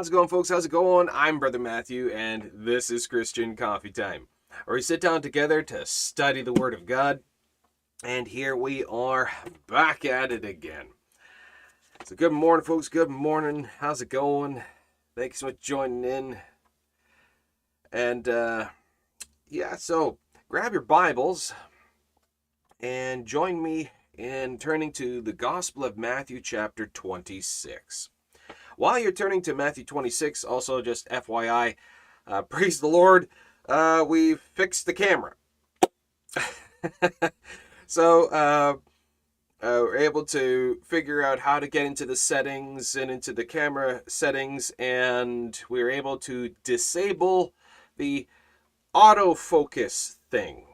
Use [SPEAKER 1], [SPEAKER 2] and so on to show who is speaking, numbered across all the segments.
[SPEAKER 1] How's it going, folks? How's it going? I'm Brother Matthew, and this is Christian Coffee Time, where we sit down together to study the Word of God. And here we are back at it again. So, good morning, folks. Good morning. How's it going? Thanks so much for joining in. And, uh, yeah, so grab your Bibles and join me in turning to the Gospel of Matthew, chapter 26. While you're turning to Matthew 26, also just FYI, uh, praise the Lord, uh, we fixed the camera. so, uh, uh, we're able to figure out how to get into the settings and into the camera settings, and we were able to disable the autofocus thing.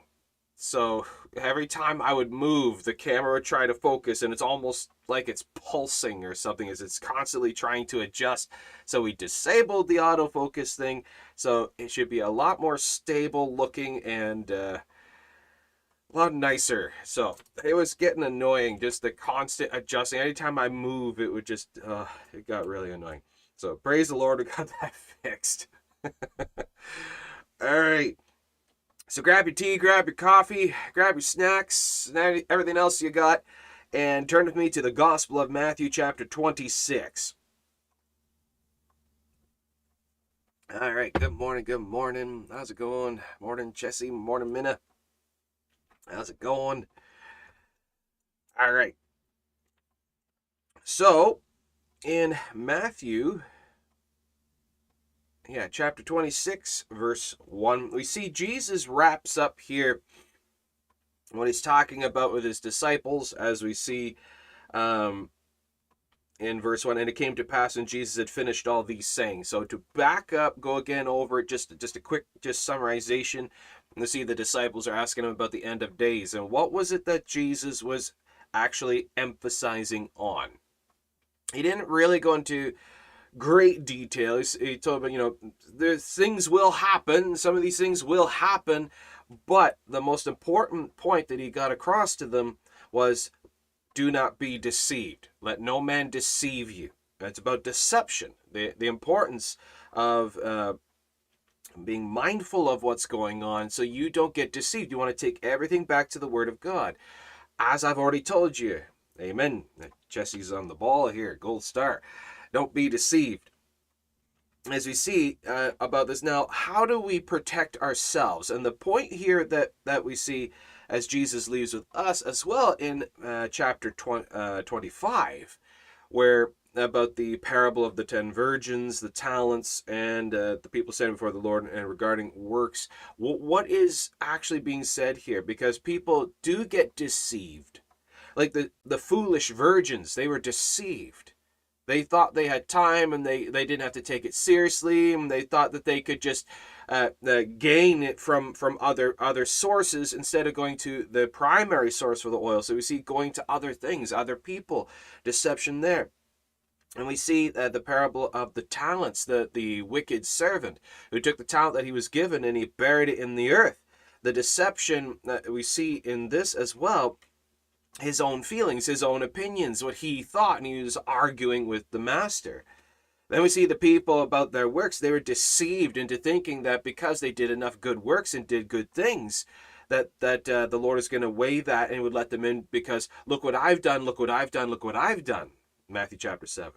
[SPEAKER 1] So every time I would move, the camera would try to focus, and it's almost like it's pulsing or something as it's constantly trying to adjust. So we disabled the autofocus thing, so it should be a lot more stable looking and uh, a lot nicer. So it was getting annoying, just the constant adjusting. Anytime I move, it would just, uh, it got really annoying. So praise the Lord, we got that fixed. All right. So grab your tea, grab your coffee, grab your snacks, everything else you got, and turn with me to the Gospel of Matthew, chapter 26. All right, good morning, good morning. How's it going? Morning, Jesse. Morning, Minna. How's it going? All right. So, in Matthew yeah, chapter 26, verse 1. We see Jesus wraps up here what he's talking about with his disciples, as we see um, in verse 1. And it came to pass when Jesus had finished all these sayings. So to back up, go again over it, just, just a quick just summarization. You see the disciples are asking him about the end of days. And what was it that Jesus was actually emphasizing on? He didn't really go into great detail. He, told me, you know, the things will happen. Some of these things will happen, but the most important point that he got across to them was, "Do not be deceived. Let no man deceive you." It's about deception. The the importance of uh, being mindful of what's going on, so you don't get deceived. You want to take everything back to the Word of God, as I've already told you. Amen. Jesse's on the ball here. Gold star. Don't be deceived. As we see uh, about this now, how do we protect ourselves? And the point here that, that we see as Jesus leaves with us as well in uh, chapter 20, uh, 25, where about the parable of the ten virgins, the talents, and uh, the people standing before the Lord, and regarding works. what is actually being said here? Because people do get deceived. Like the, the foolish virgins, they were deceived. They thought they had time and they, they didn't have to take it seriously, and they thought that they could just uh, uh, gain it from from other other sources instead of going to the primary source for the oil. So we see going to other things, other people, deception there. And we see uh, the parable of the talents, the, the wicked servant who took the talent that he was given and he buried it in the earth. The deception that we see in this as well his own feelings, his own opinions, what he thought, and he was arguing with the master. Then we see the people about their works. They were deceived into thinking that because they did enough good works and did good things, that that uh, the Lord is going to weigh that and would let them in because look what I've done, look what I've done, look what I've done. Matthew chapter 7.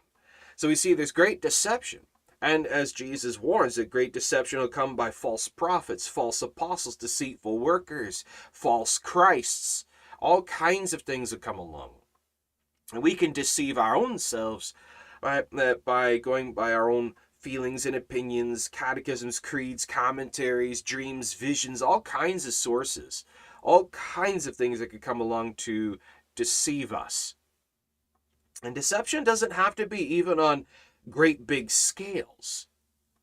[SPEAKER 1] So we see there's great deception. And as Jesus warns, that great deception will come by false prophets, false apostles, deceitful workers, false Christs, all kinds of things that come along. And we can deceive our own selves by, uh, by going by our own feelings and opinions, catechisms, creeds, commentaries, dreams, visions, all kinds of sources, all kinds of things that could come along to deceive us. And deception doesn't have to be even on great big scales.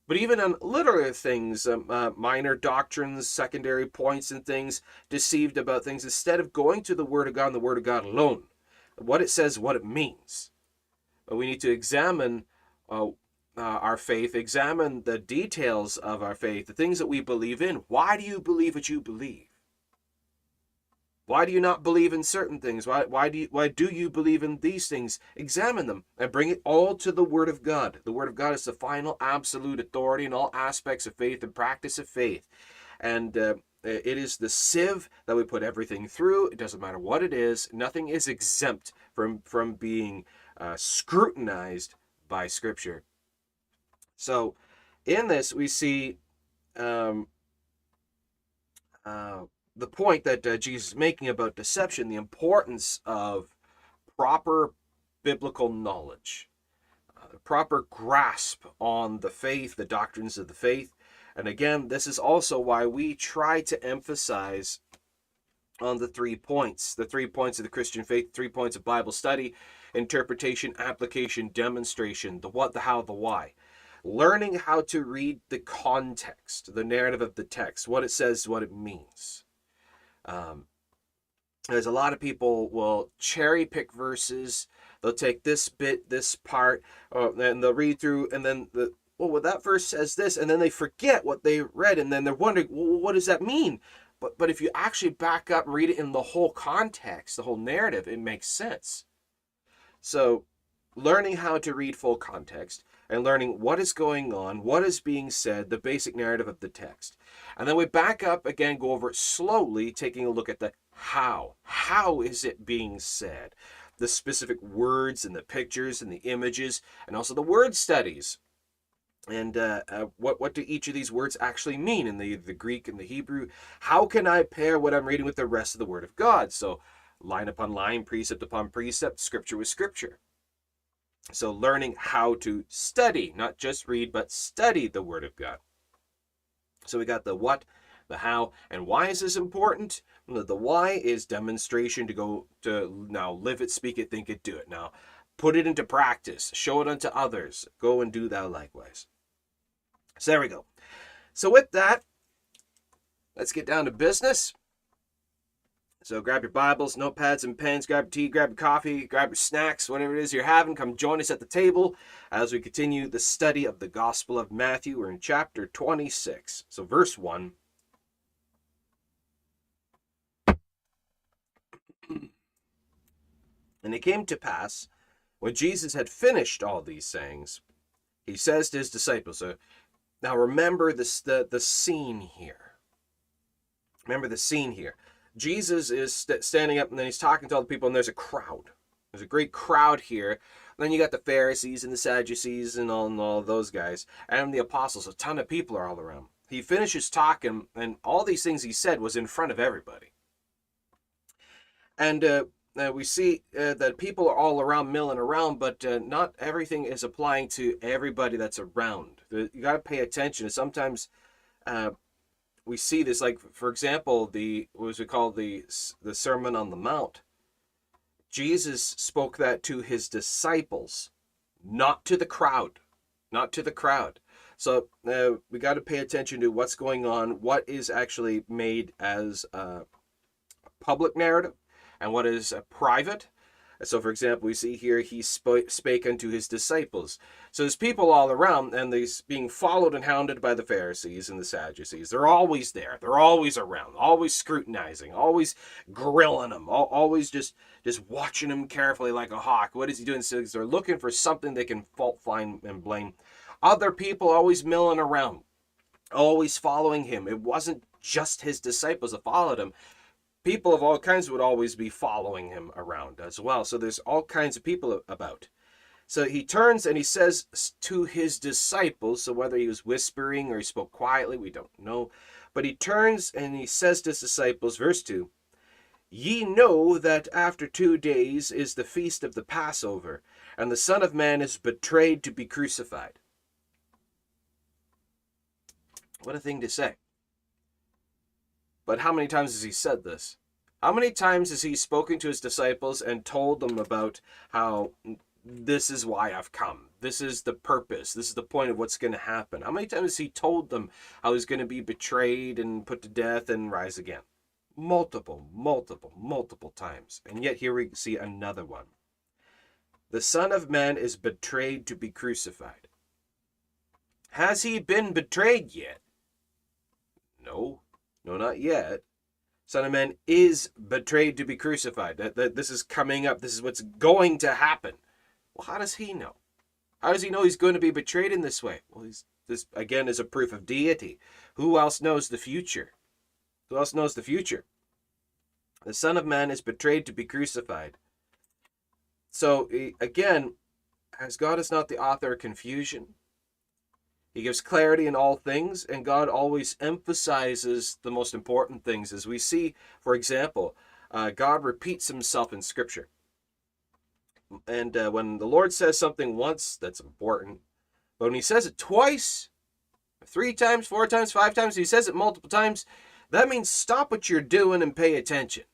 [SPEAKER 1] But even on literary things, um, uh, minor doctrines, secondary points, and things, deceived about things, instead of going to the Word of God and the Word of God alone, what it says, what it means. But we need to examine uh, uh, our faith, examine the details of our faith, the things that we believe in. Why do you believe what you believe? Why do you not believe in certain things? Why, why, do you, why do you believe in these things? Examine them and bring it all to the Word of God. The Word of God is the final absolute authority in all aspects of faith and practice of faith. And uh, it is the sieve that we put everything through. It doesn't matter what it is. Nothing is exempt from, from being uh, scrutinized by Scripture. So, in this, we see um, uh, the point that uh, Jesus is making about deception, the importance of proper biblical knowledge, uh, proper grasp on the faith, the doctrines of the faith. And again, this is also why we try to emphasize on the three points the three points of the Christian faith, three points of Bible study, interpretation, application, demonstration, the what, the how, the why. Learning how to read the context, the narrative of the text, what it says, what it means. Um, there's a lot of people will cherry pick verses. They'll take this bit, this part, uh, and they'll read through, and then the well, well, that verse says this, and then they forget what they read, and then they're wondering, well, what does that mean? But but if you actually back up read it in the whole context, the whole narrative, it makes sense. So, learning how to read full context and learning what is going on, what is being said, the basic narrative of the text. And then we back up again, go over it slowly, taking a look at the how. How is it being said? The specific words and the pictures and the images, and also the word studies and uh, uh, what what do each of these words actually mean in the the Greek and the Hebrew? How can I pair what I'm reading with the rest of the Word of God? So, line upon line, precept upon precept, scripture with scripture. So, learning how to study, not just read, but study the Word of God. So, we got the what, the how, and why is this important? The why is demonstration to go to now live it, speak it, think it, do it. Now, put it into practice, show it unto others. Go and do thou likewise. So there we go. So with that, let's get down to business. So grab your Bibles, notepads, and pens, grab your tea, grab your coffee, grab your snacks, whatever it is you're having. Come join us at the table as we continue the study of the Gospel of Matthew. We're in chapter 26. So, verse 1. And it came to pass, when Jesus had finished all these sayings, he says to his disciples, so now remember this the, the scene here. Remember the scene here. Jesus is st- standing up and then he's talking to all the people, and there's a crowd. There's a great crowd here. And then you got the Pharisees and the Sadducees and all, and all those guys, and the apostles. A ton of people are all around. He finishes talking, and all these things he said was in front of everybody. And uh, uh, we see uh, that people are all around milling around, but uh, not everything is applying to everybody that's around. You got to pay attention. Sometimes uh, we see this, like for example, the what we call the the Sermon on the Mount. Jesus spoke that to his disciples, not to the crowd, not to the crowd. So uh, we got to pay attention to what's going on, what is actually made as a public narrative and what is uh, private. So, for example, we see here he sp- spake unto his disciples. So there's people all around, and they's being followed and hounded by the Pharisees and the Sadducees. They're always there. They're always around, always scrutinizing, always grilling them, always just just watching them carefully like a hawk. What is he doing? So they're looking for something they can fault find and blame. Other people always milling around, always following him. It wasn't just his disciples that followed him people of all kinds would always be following him around as well. So there's all kinds of people about. So he turns and he says to his disciples, so whether he was whispering or he spoke quietly, we don't know. But he turns and he says to his disciples, verse 2 Ye know that after two days is the feast of the Passover, and the Son of Man is betrayed to be crucified. What a thing to say. But how many times has he said this? How many times has he spoken to his disciples and told them about how this is why I've come? This is the purpose. This is the point of what's going to happen. How many times has he told them how he's going to be betrayed and put to death and rise again? Multiple, multiple, multiple times. And yet here we see another one. The Son of Man is betrayed to be crucified. Has he been betrayed yet? No, no, not yet. Son of Man is betrayed to be crucified. That, that this is coming up. This is what's going to happen. Well, how does he know? How does he know he's going to be betrayed in this way? Well, this again is a proof of deity. Who else knows the future? Who else knows the future? The Son of Man is betrayed to be crucified. So again, as God is not the author of confusion, He gives clarity in all things, and God always emphasizes the most important things. As we see, for example, uh, God repeats Himself in Scripture. And uh, when the Lord says something once, that's important. But when He says it twice, three times, four times, five times, He says it multiple times, that means stop what you're doing and pay attention.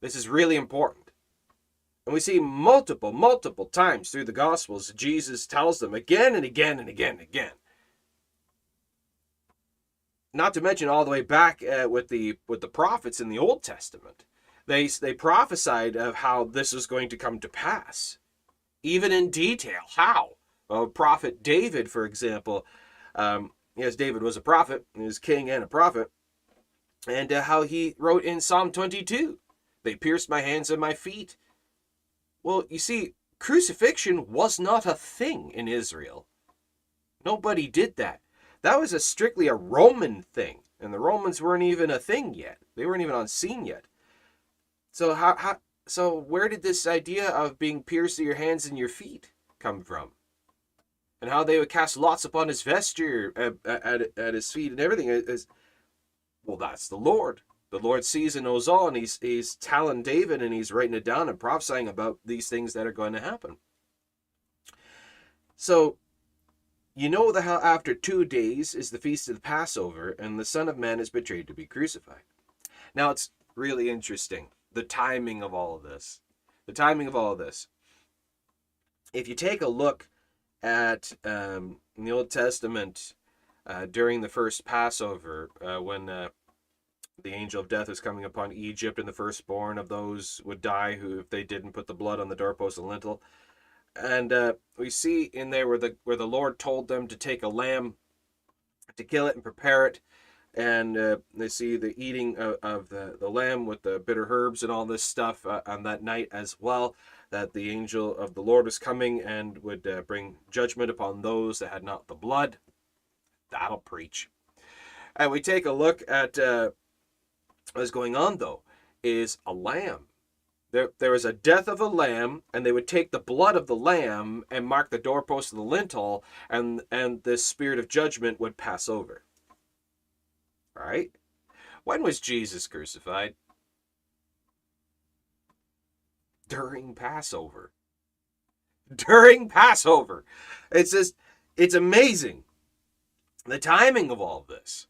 [SPEAKER 1] This is really important. And we see multiple, multiple times through the Gospels, Jesus tells them again and again and again and again. Not to mention all the way back uh, with the with the prophets in the Old Testament, they they prophesied of how this is going to come to pass, even in detail. How? Well, prophet David, for example, um, yes, David was a prophet, he was king and a prophet, and uh, how he wrote in Psalm 22, "They pierced my hands and my feet." Well, you see, crucifixion was not a thing in Israel. Nobody did that. That was a strictly a Roman thing, and the Romans weren't even a thing yet. They weren't even on scene yet. So how, how so where did this idea of being pierced to your hands and your feet come from? And how they would cast lots upon his vesture at, at, at his feet and everything is well that's the Lord the Lord sees and knows all, and he's he's telling David and he's writing it down and prophesying about these things that are going to happen. So you know that how after two days is the feast of the Passover, and the Son of Man is betrayed to be crucified. Now it's really interesting the timing of all of this. The timing of all of this. If you take a look at um, in the Old Testament uh, during the first Passover, uh, when uh, the angel of death is coming upon Egypt, and the firstborn of those would die who, if they didn't put the blood on the doorpost and lintel. And uh, we see in there where the where the Lord told them to take a lamb, to kill it and prepare it, and uh, they see the eating of, of, the, the lamb with the bitter herbs and all this stuff uh, on that night as well. That the angel of the Lord was coming and would uh, bring judgment upon those that had not the blood. That'll preach. And we take a look at uh, what is going on though is a lamb. There, there is a death of a lamb, and they would take the blood of the lamb and mark the doorpost of the lintel, and and the spirit of judgment would pass over. Right? When was Jesus crucified? During Passover. During Passover. It's just, it's amazing the timing of all this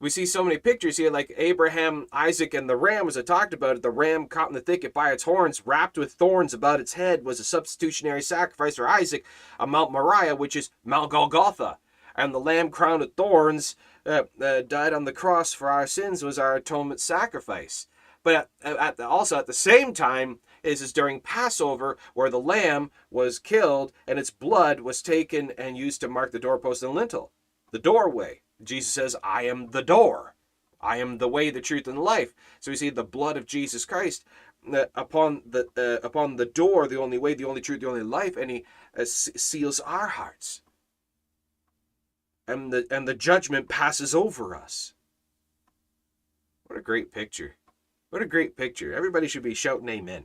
[SPEAKER 1] we see so many pictures here, like Abraham, Isaac, and the ram, as I talked about it. The ram caught in the thicket by its horns, wrapped with thorns about its head, was a substitutionary sacrifice for Isaac on Mount Moriah, which is Mount Golgotha. And the lamb crowned with thorns uh, uh, died on the cross for our sins, was our atonement sacrifice. But at, at the, also at the same time, is, is during Passover, where the lamb was killed and its blood was taken and used to mark the doorpost and lintel, the doorway. Jesus says, I am the door. I am the way, the truth, and the life. So we see the blood of Jesus Christ uh, upon the uh, upon the door, the only way, the only truth, the only life, and He uh, seals our hearts. And the and the judgment passes over us. What a great picture! What a great picture! Everybody should be shouting Amen.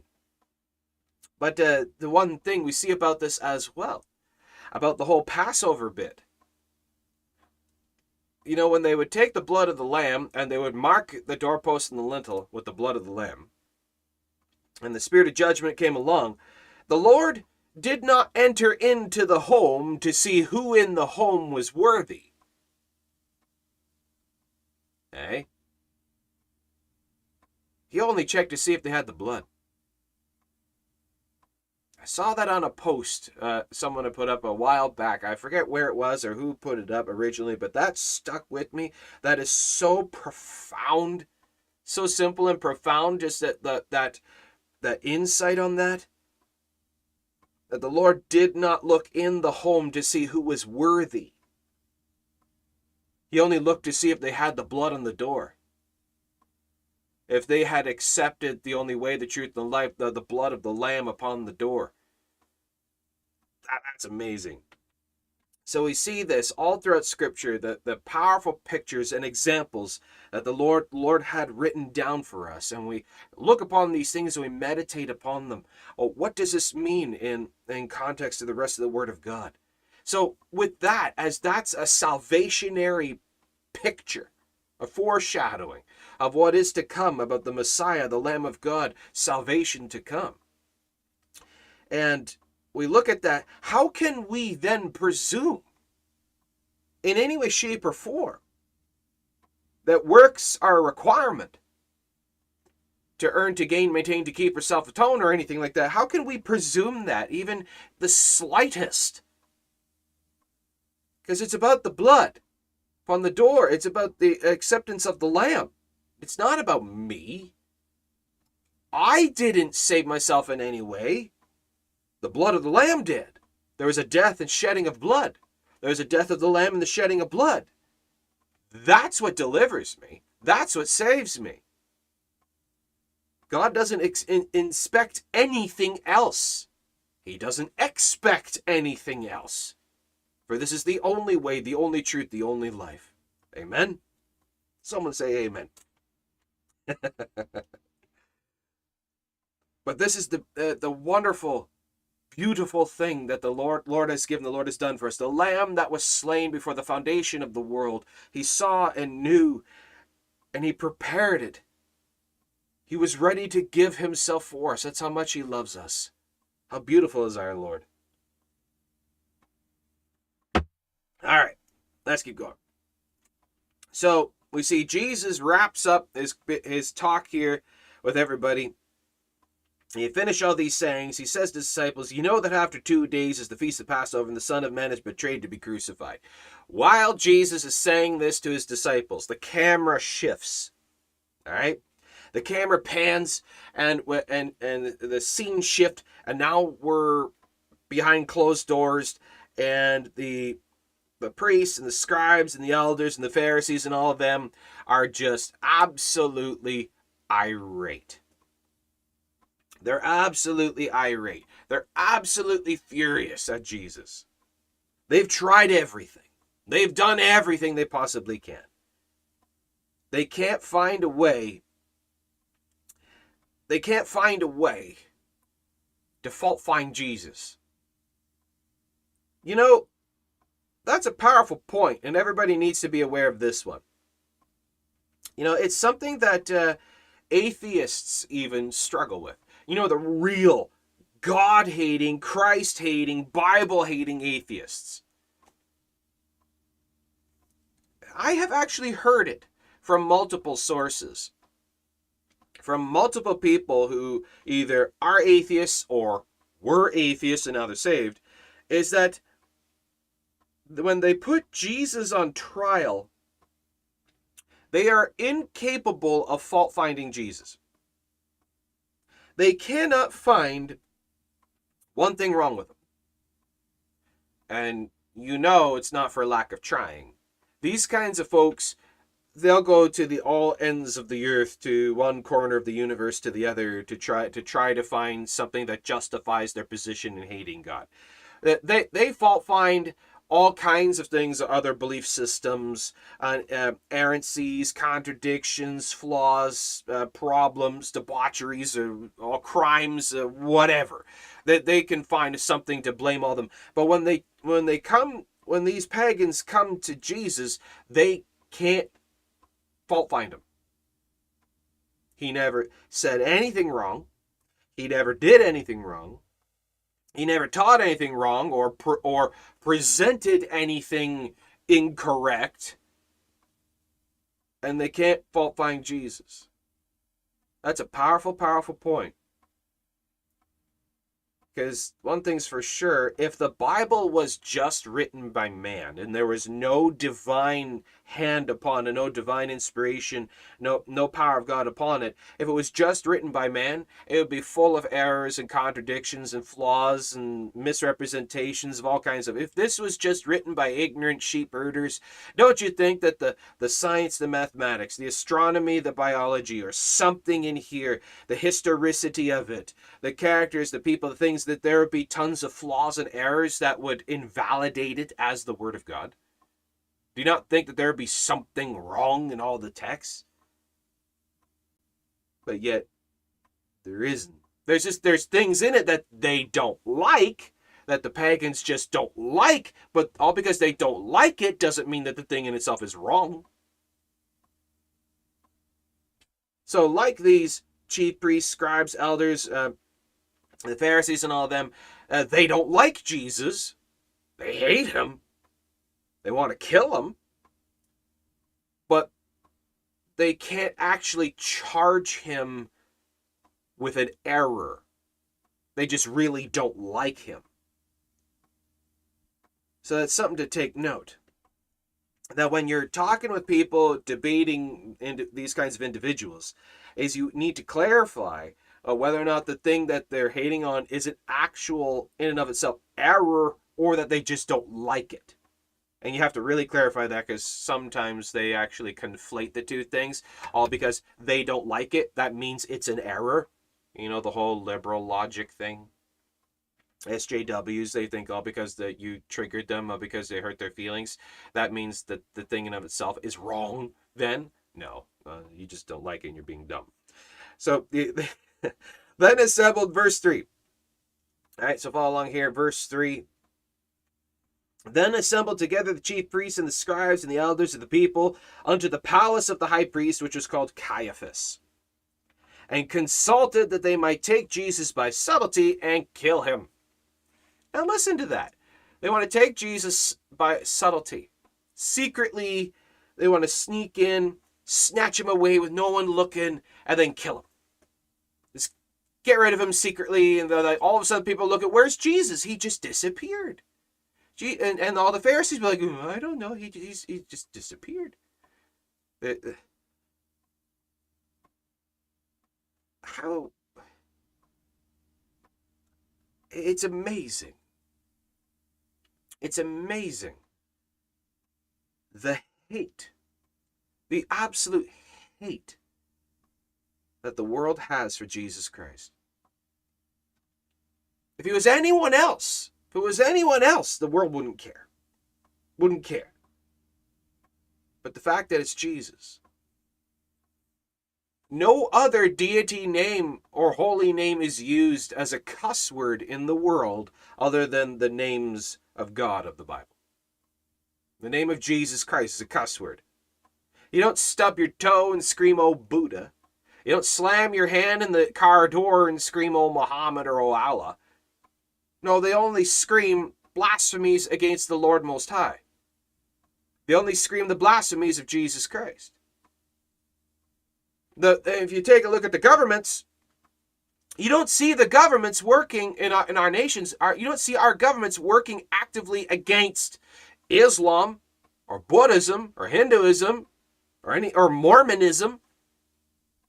[SPEAKER 1] But uh, the one thing we see about this as well, about the whole Passover bit, you know, when they would take the blood of the lamb and they would mark the doorpost and the lintel with the blood of the lamb, and the spirit of judgment came along, the Lord did not enter into the home to see who in the home was worthy. Eh? He only checked to see if they had the blood. I saw that on a post uh, someone had put up a while back. I forget where it was or who put it up originally, but that stuck with me. That is so profound, so simple and profound. Just that that that that insight on that. That the Lord did not look in the home to see who was worthy. He only looked to see if they had the blood on the door. If they had accepted the only way, the truth, and the life, the, the blood of the Lamb upon the door. That, that's amazing. So we see this all throughout Scripture, the, the powerful pictures and examples that the Lord Lord had written down for us, and we look upon these things and we meditate upon them. Oh, what does this mean in in context of the rest of the Word of God? So with that, as that's a salvationary picture, a foreshadowing of what is to come about the Messiah, the Lamb of God, salvation to come. And we look at that, how can we then presume in any way, shape, or form that works are a requirement to earn, to gain, maintain, to keep, or self atone, or anything like that? How can we presume that, even the slightest? Because it's about the blood upon the door, it's about the acceptance of the Lamb. It's not about me. I didn't save myself in any way. The blood of the Lamb did. There was a death and shedding of blood. There was a death of the Lamb and the shedding of blood. That's what delivers me. That's what saves me. God doesn't ex- in- inspect anything else. He doesn't expect anything else. For this is the only way, the only truth, the only life. Amen. Someone say amen. But this is the uh, the wonderful beautiful thing that the Lord Lord has given, the Lord has done for us. The lamb that was slain before the foundation of the world. He saw and knew and he prepared it. He was ready to give himself for us. That's how much he loves us. How beautiful is our Lord. All right, let's keep going. So we see Jesus wraps up his his talk here with everybody he finished all these sayings. He says to the disciples, You know that after two days is the feast of Passover, and the Son of Man is betrayed to be crucified. While Jesus is saying this to his disciples, the camera shifts. All right? The camera pans and and and the scene shift, and now we're behind closed doors, and the the priests and the scribes and the elders and the Pharisees and all of them are just absolutely irate they're absolutely irate. They're absolutely furious at Jesus. They've tried everything, they've done everything they possibly can. They can't find a way. They can't find a way to fault find Jesus. You know, that's a powerful point, and everybody needs to be aware of this one. You know, it's something that uh, atheists even struggle with you know, the real God hating, Christ hating, Bible hating atheists. I have actually heard it from multiple sources, from multiple people who either are atheists or were atheists and now they're saved, is that when they put Jesus on trial, they are incapable of fault finding Jesus. They cannot find one thing wrong with them. And you know it's not for lack of trying. These kinds of folks, they'll go to the all ends of the earth, to one corner of the universe to the other, to try to try to find something that justifies their position in hating God. They they fault find all kinds of things, other belief systems, uh, uh, errancies, contradictions, flaws, uh, problems, debaucheries, all crimes, uh, whatever. That they can find something to blame all them. But when they when they come when these pagans come to Jesus, they can't fault find him. He never said anything wrong. He never did anything wrong. He never taught anything wrong or pre- or presented anything incorrect. And they can't fault find Jesus. That's a powerful, powerful point. Because one thing's for sure if the Bible was just written by man and there was no divine hand upon it, no divine inspiration, no, no power of God upon it, if it was just written by man, it would be full of errors and contradictions and flaws and misrepresentations of all kinds of. If this was just written by ignorant sheep herders, don't you think that the, the science, the mathematics, the astronomy, the biology, or something in here, the historicity of it, the characters, the people, the things, that there would be tons of flaws and errors that would invalidate it as the Word of God? Do you not think that there would be something wrong in all the texts? But yet, there isn't. There's just there's things in it that they don't like, that the pagans just don't like, but all because they don't like it doesn't mean that the thing in itself is wrong. So, like these chief priests, scribes, elders, uh, the Pharisees, and all of them, uh, they don't like Jesus. They hate him. They want to kill him. But they can't actually charge him with an error. They just really don't like him. So that's something to take note. That when you're talking with people, debating these kinds of individuals, is you need to clarify uh, whether or not the thing that they're hating on is an actual, in and of itself, error or that they just don't like it. And you have to really clarify that because sometimes they actually conflate the two things, all because they don't like it. That means it's an error. You know, the whole liberal logic thing. SJWs, they think, all oh, because that you triggered them, or because they hurt their feelings, that means that the thing in of itself is wrong. Then, no, uh, you just don't like it and you're being dumb. So, then assembled, verse 3. All right, so follow along here. Verse 3 then assembled together the chief priests and the scribes and the elders of the people unto the palace of the high priest, which was called Caiaphas, and consulted that they might take Jesus by subtlety and kill him. Now listen to that. They want to take Jesus by subtlety. Secretly, they want to sneak in, snatch him away with no one looking, and then kill him. Just get rid of him secretly, and then all of a sudden people look at where's Jesus? He just disappeared and, and all the Pharisees were like, mm, I don't know, he, he's, he just disappeared. Uh, uh. how it's amazing. It's amazing. The hate, the absolute hate that the world has for Jesus Christ. If he was anyone else, it was anyone else, the world wouldn't care. Wouldn't care. But the fact that it's Jesus. No other deity name or holy name is used as a cuss word in the world other than the names of God of the Bible. The name of Jesus Christ is a cuss word. You don't stub your toe and scream, oh Buddha. You don't slam your hand in the car door and scream, oh Muhammad or oh Allah. No, they only scream blasphemies against the Lord Most High. They only scream the blasphemies of Jesus Christ. The, if you take a look at the governments, you don't see the governments working in our, in our nations. Our, you don't see our governments working actively against Islam or Buddhism or Hinduism or any or Mormonism.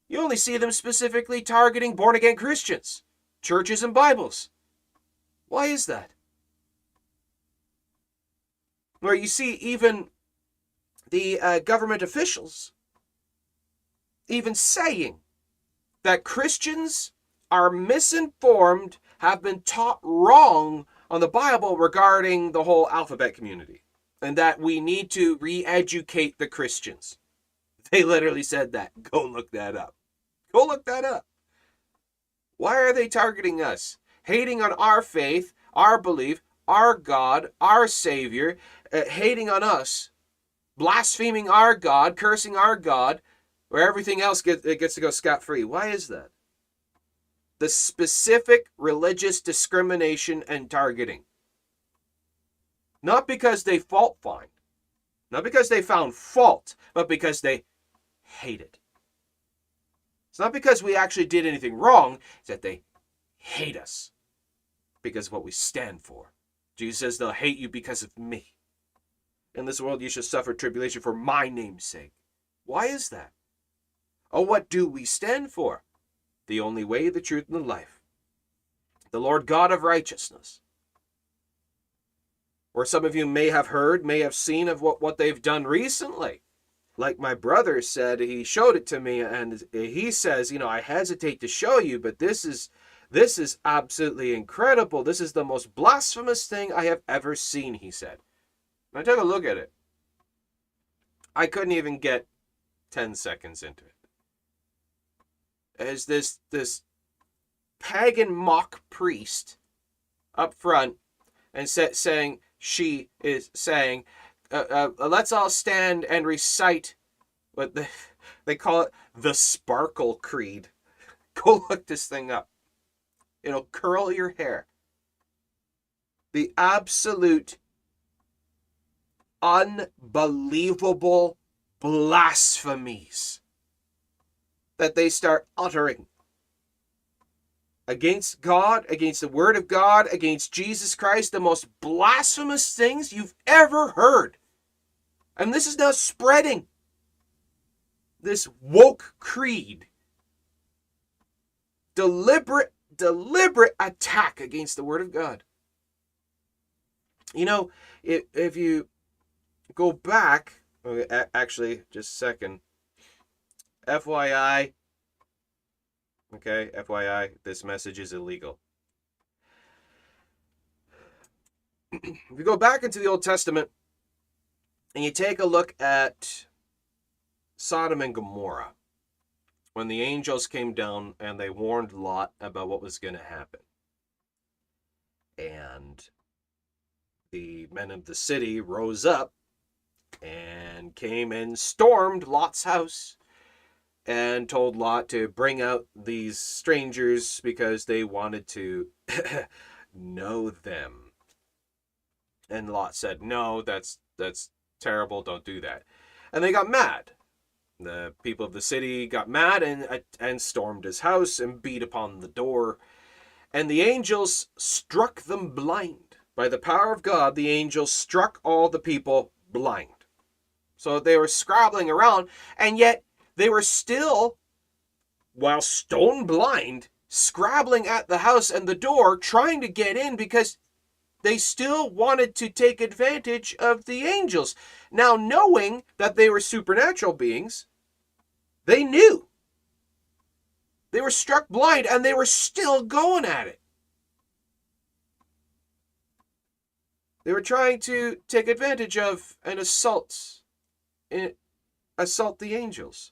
[SPEAKER 1] You only see them specifically targeting born again Christians, churches, and Bibles. Why is that? Where you see even the uh, government officials even saying that Christians are misinformed, have been taught wrong on the Bible regarding the whole alphabet community, and that we need to re educate the Christians. They literally said that. Go look that up. Go look that up. Why are they targeting us? Hating on our faith, our belief, our God, our Savior, uh, hating on us, blaspheming our God, cursing our God, where everything else gets, gets to go scot free. Why is that? The specific religious discrimination and targeting. Not because they fault find, not because they found fault, but because they hate it. It's not because we actually did anything wrong, it's that they hate us because of what we stand for. Jesus says they'll hate you because of me. In this world you shall suffer tribulation for my name's sake. Why is that? Oh, what do we stand for? The only way, the truth, and the life. The Lord God of righteousness. Or some of you may have heard, may have seen of what, what they've done recently. Like my brother said, he showed it to me, and he says, you know, I hesitate to show you, but this is this is absolutely incredible. This is the most blasphemous thing I have ever seen, he said. And I took a look at it. I couldn't even get 10 seconds into it. As this this pagan mock priest up front and sa- saying she is saying uh, uh, let's all stand and recite what the, they call it the sparkle creed go look this thing up it'll curl your hair the absolute unbelievable blasphemies that they start uttering against God, against the Word of God, against Jesus Christ, the most blasphemous things you've ever heard. And this is now spreading. This woke creed. Deliberate, deliberate attack against the Word of God. You know, if, if you go back, actually, just a second. FYI, Okay, FYI, this message is illegal. if you go back into the Old Testament and you take a look at Sodom and Gomorrah, when the angels came down and they warned Lot about what was going to happen. And the men of the city rose up and came and stormed Lot's house and told Lot to bring out these strangers because they wanted to know them. And Lot said, "No, that's that's terrible. Don't do that." And they got mad. The people of the city got mad and and stormed his house and beat upon the door. And the angels struck them blind. By the power of God, the angels struck all the people blind. So they were scrabbling around, and yet they were still, while stone blind, scrabbling at the house and the door, trying to get in because they still wanted to take advantage of the angels. Now, knowing that they were supernatural beings, they knew. They were struck blind and they were still going at it. They were trying to take advantage of and assault assault the angels.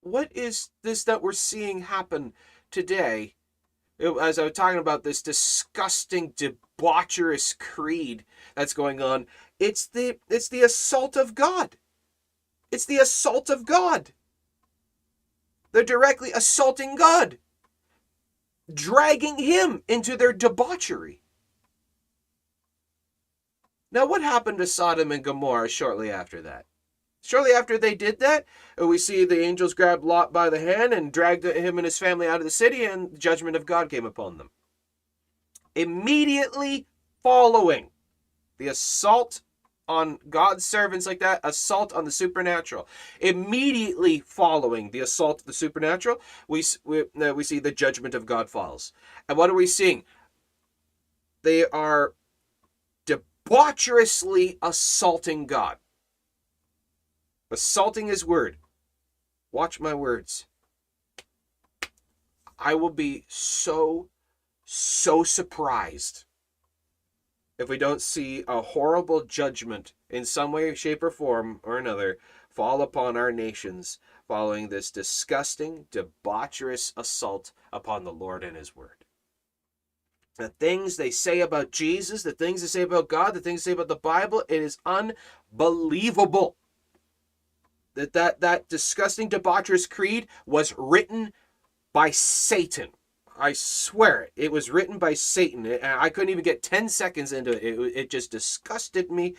[SPEAKER 1] what is this that we're seeing happen today? As I was talking about this disgusting, debaucherous creed that's going on, it's the it's the assault of God. It's the assault of God. They're directly assaulting God, dragging him into their debauchery. Now, what happened to Sodom and Gomorrah shortly after that? Shortly after they did that, uh, we see the angels grabbed Lot by the hand and dragged him and his family out of the city, and the judgment of God came upon them. Immediately following the assault on God's servants like that, assault on the supernatural. Immediately following the assault of the supernatural, we, we, uh, we see the judgment of God falls. And what are we seeing? They are debaucherously assaulting God assaulting his word. Watch my words. I will be so, so surprised if we don't see a horrible judgment in some way, shape, or form or another fall upon our nations following this disgusting, debaucherous assault upon the Lord and his word. The things they say about Jesus, the things they say about God, the things they say about the Bible, it is unbelievable that that that disgusting debaucherous creed was written by Satan. I swear it. It was written by Satan. I couldn't even get 10 seconds into it. it. It just disgusted me.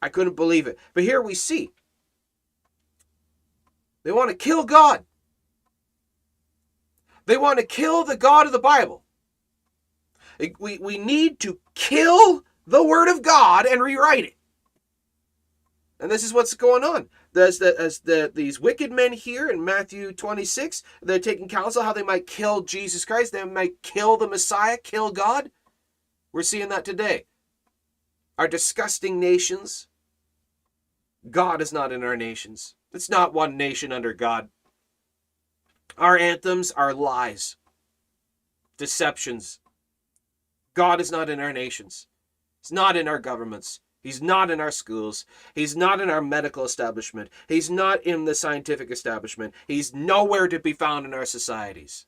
[SPEAKER 1] I couldn't believe it. But here we see they want to kill God. They want to kill the God of the Bible. We, we need to kill the Word of God and rewrite it. And this is what's going on. As, the, as the, these wicked men here in Matthew 26, they're taking counsel how they might kill Jesus Christ, they might kill the Messiah, kill God. We're seeing that today. Our disgusting nations. God is not in our nations. It's not one nation under God. Our anthems are lies, deceptions. God is not in our nations. It's not in our governments. He's not in our schools. He's not in our medical establishment. He's not in the scientific establishment. He's nowhere to be found in our societies.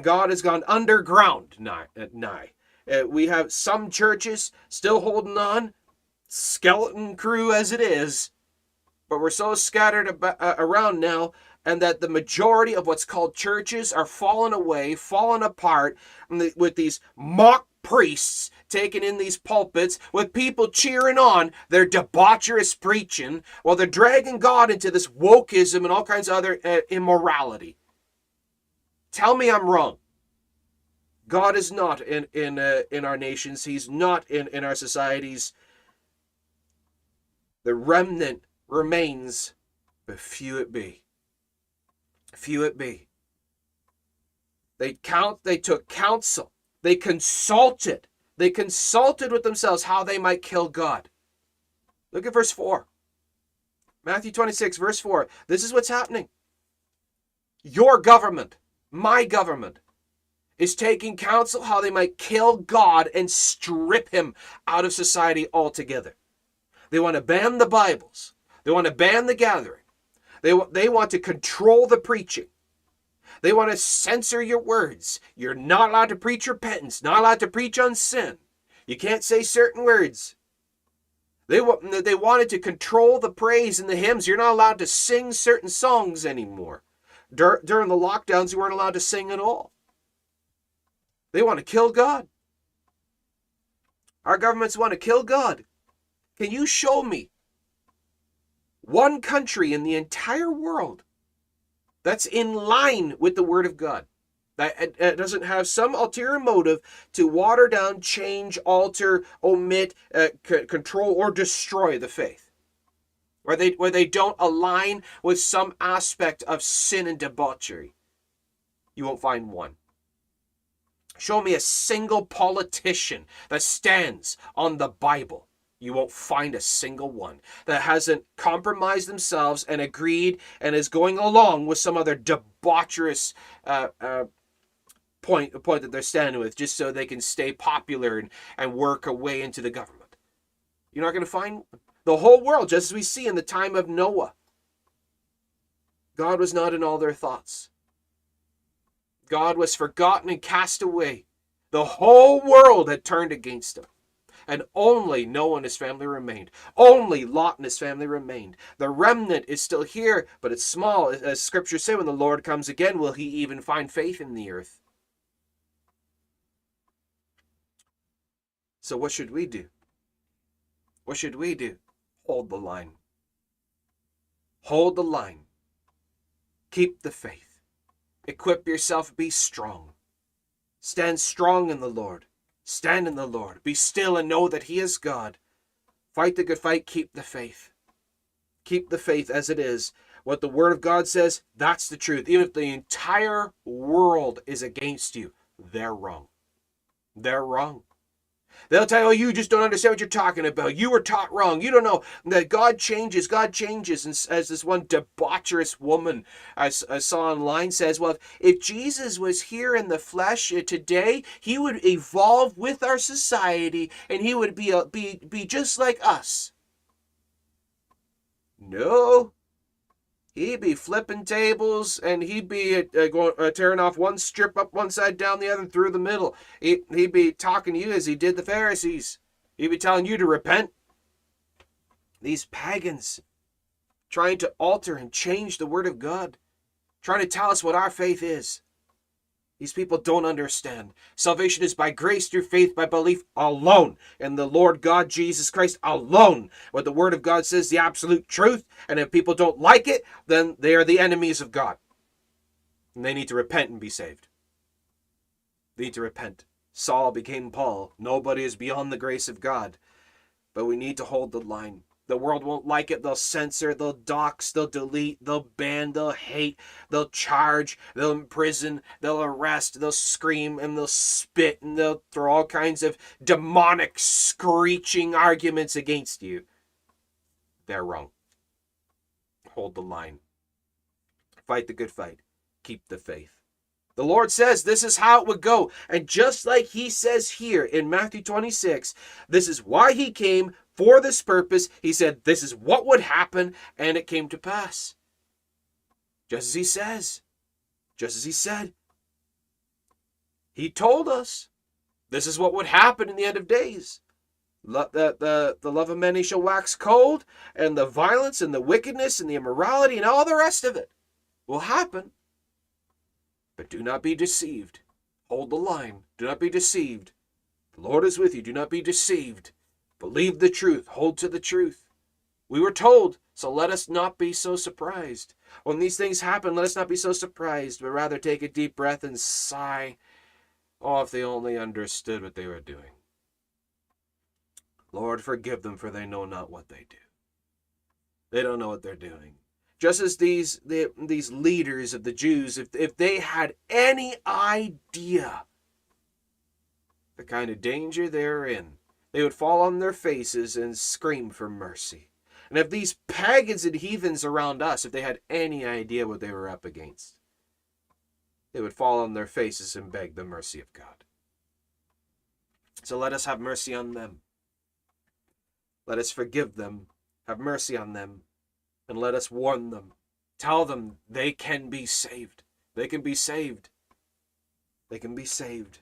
[SPEAKER 1] God has gone underground nigh. nigh. Uh, we have some churches still holding on, skeleton crew as it is, but we're so scattered about, uh, around now and that the majority of what's called churches are falling away, falling apart with these mock priests taking in these pulpits with people cheering on their debaucherous preaching while they're dragging God into this wokeism and all kinds of other uh, immorality. Tell me I'm wrong. God is not in in uh, in our nations. He's not in in our societies. The remnant remains, but few it be. Few it be. They count. They took counsel. They consulted. They consulted with themselves how they might kill God. Look at verse 4. Matthew 26, verse 4. This is what's happening. Your government, my government, is taking counsel how they might kill God and strip him out of society altogether. They want to ban the Bibles. They want to ban the gathering. They, they want to control the preaching. They want to censor your words. You're not allowed to preach repentance, not allowed to preach on sin. You can't say certain words. They, they wanted to control the praise and the hymns. You're not allowed to sing certain songs anymore. Dur- during the lockdowns, you weren't allowed to sing at all. They want to kill God. Our governments want to kill God. Can you show me one country in the entire world that's in line with the Word of God? That it doesn't have some ulterior motive to water down, change, alter, omit, uh, c- control, or destroy the faith. Where they, where they don't align with some aspect of sin and debauchery. You won't find one. Show me a single politician that stands on the Bible. You won't find a single one that hasn't compromised themselves and agreed and is going along with some other debaucherous uh, uh, point, point that they're standing with just so they can stay popular and, and work a way into the government. You're not going to find the whole world, just as we see in the time of Noah. God was not in all their thoughts. God was forgotten and cast away. The whole world had turned against him. And only Noah and his family remained. Only Lot and his family remained. The remnant is still here, but it's small. As scripture say, when the Lord comes again, will he even find faith in the earth? So, what should we do? What should we do? Hold the line. Hold the line. Keep the faith. Equip yourself, be strong. Stand strong in the Lord. Stand in the Lord. Be still and know that He is God. Fight the good fight, keep the faith. Keep the faith as it is. What the Word of God says, that's the truth. Even if the entire world is against you, they're wrong. They're wrong. They'll tell you, oh, you just don't understand what you're talking about. You were taught wrong. You don't know that God changes. God changes. And as this one debaucherous woman I, saw online says, well, if, if Jesus was here in the flesh uh, today, he would evolve with our society and he would be, a, be, be just like us. No, he'd be flipping tables and he'd be uh, uh, going uh, tearing off one strip up one side down the other and through the middle. He, he'd be talking to you as he did the pharisees. He'd be telling you to repent. These pagans trying to alter and change the word of god trying to tell us what our faith is these people don't understand. Salvation is by grace through faith, by belief alone in the Lord God Jesus Christ alone. What the Word of God says, the absolute truth. And if people don't like it, then they are the enemies of God. And they need to repent and be saved. They need to repent. Saul became Paul. Nobody is beyond the grace of God. But we need to hold the line. The world won't like it. They'll censor, they'll dox, they'll delete, they'll ban, they'll hate, they'll charge, they'll imprison, they'll arrest, they'll scream, and they'll spit, and they'll throw all kinds of demonic, screeching arguments against you. They're wrong. Hold the line. Fight the good fight. Keep the faith. The Lord says this is how it would go. And just like he says here in Matthew 26, this is why he came for this purpose. He said this is what would happen, and it came to pass. Just as he says, just as he said. He told us this is what would happen in the end of days. The, the, the love of many shall wax cold, and the violence and the wickedness and the immorality and all the rest of it will happen. But do not be deceived. Hold the line. Do not be deceived. The Lord is with you. Do not be deceived. Believe the truth. Hold to the truth. We were told, so let us not be so surprised. When these things happen, let us not be so surprised, but rather take a deep breath and sigh. Oh, if they only understood what they were doing. Lord, forgive them, for they know not what they do. They don't know what they're doing. Just as these the, these leaders of the Jews, if, if they had any idea the kind of danger they're in, they would fall on their faces and scream for mercy. And if these pagans and heathens around us, if they had any idea what they were up against, they would fall on their faces and beg the mercy of God. So let us have mercy on them. Let us forgive them, have mercy on them, and let us warn them. Tell them they can be saved. They can be saved. They can be saved.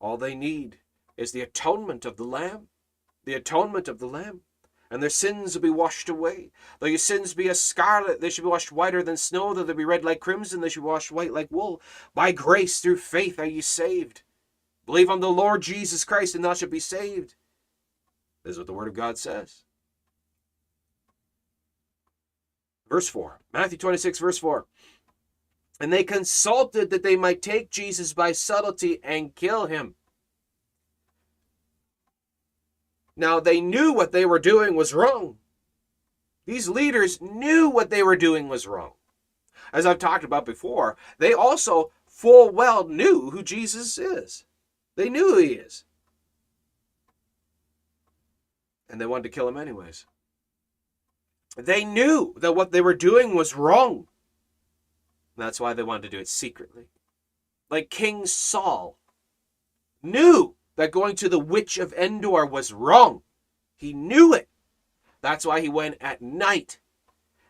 [SPEAKER 1] All they need is the atonement of the Lamb, the atonement of the Lamb, and their sins will be washed away. Though your sins be as scarlet, they shall be washed whiter than snow. Though they be red like crimson, they shall be washed white like wool. By grace through faith are ye saved. Believe on the Lord Jesus Christ, and thou shalt be saved. This is what the Word of God says. Verse 4, Matthew 26, verse 4. And they consulted that they might take Jesus by subtlety and kill him. Now they knew what they were doing was wrong. These leaders knew what they were doing was wrong. As I've talked about before, they also full well knew who Jesus is. They knew who he is. And they wanted to kill him anyways. They knew that what they were doing was wrong. That's why they wanted to do it secretly. Like King Saul knew that going to the Witch of Endor was wrong. He knew it. That's why he went at night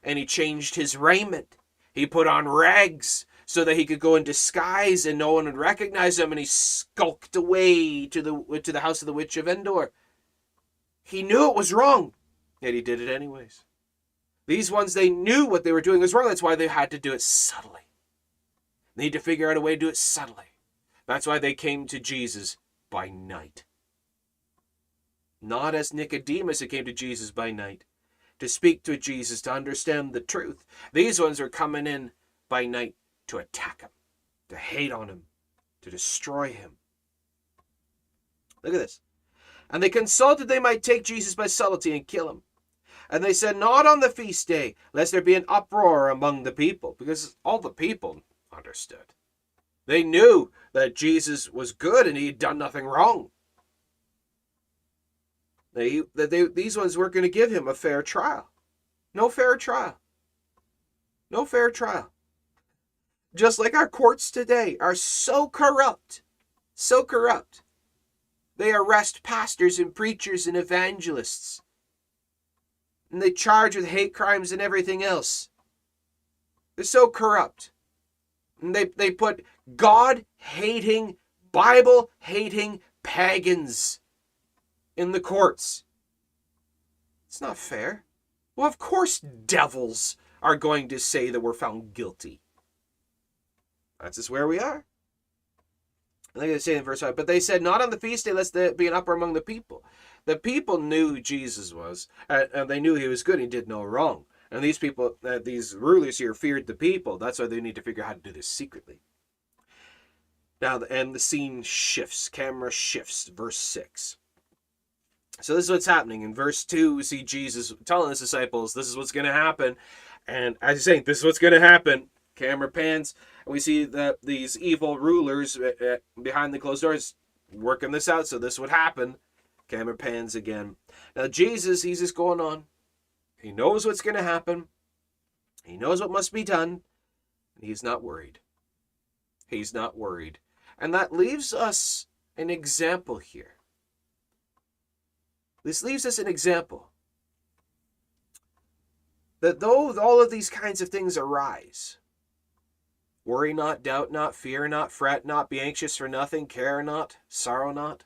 [SPEAKER 1] and he changed his raiment. He put on rags so that he could go in disguise and no one would recognize him and he skulked away to the to the house of the Witch of Endor. He knew it was wrong, yet he did it anyways. These ones, they knew what they were doing was wrong. That's why they had to do it subtly. They need to figure out a way to do it subtly. That's why they came to Jesus by night. Not as Nicodemus who came to Jesus by night to speak to Jesus, to understand the truth. These ones are coming in by night to attack him, to hate on him, to destroy him. Look at this. And they consulted they might take Jesus by subtlety and kill him. And they said, Not on the feast day, lest there be an uproar among the people, because all the people understood. They knew that Jesus was good and he had done nothing wrong. They, that they, these ones weren't going to give him a fair trial. No fair trial. No fair trial. Just like our courts today are so corrupt, so corrupt. They arrest pastors and preachers and evangelists and they charge with hate crimes and everything else. They're so corrupt. And they, they put God hating, Bible hating pagans in the courts. It's not fair. Well, of course, devils are going to say that we're found guilty. That's just where we are. And they say in verse 5, but they said, Not on the feast day, lest there be an uproar among the people. The people knew who Jesus was, and they knew he was good. He did no wrong. And these people, uh, these rulers here feared the people. That's why they need to figure out how to do this secretly. Now, and the scene shifts. Camera shifts. Verse 6. So this is what's happening. In verse 2, we see Jesus telling his disciples, this is what's going to happen. And as he's saying, this is what's going to happen. Camera pans, and we see that these evil rulers uh, uh, behind the closed doors working this out. So this would happen. Camera pans again. Now Jesus, he's just going on. He knows what's going to happen. He knows what must be done. And he's not worried. He's not worried. And that leaves us an example here. This leaves us an example that though all of these kinds of things arise, worry not, doubt not, fear not, fret not, be anxious for nothing, care not, sorrow not.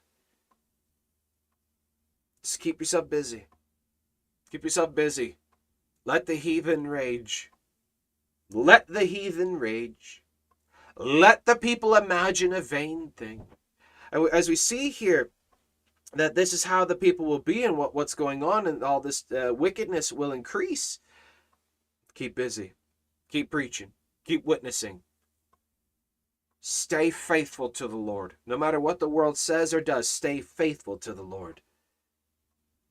[SPEAKER 1] Just keep yourself busy. Keep yourself busy. Let the heathen rage. Let the heathen rage. Let the people imagine a vain thing. As we see here, that this is how the people will be and what, what's going on and all this uh, wickedness will increase. Keep busy. Keep preaching. Keep witnessing. Stay faithful to the Lord. No matter what the world says or does, stay faithful to the Lord.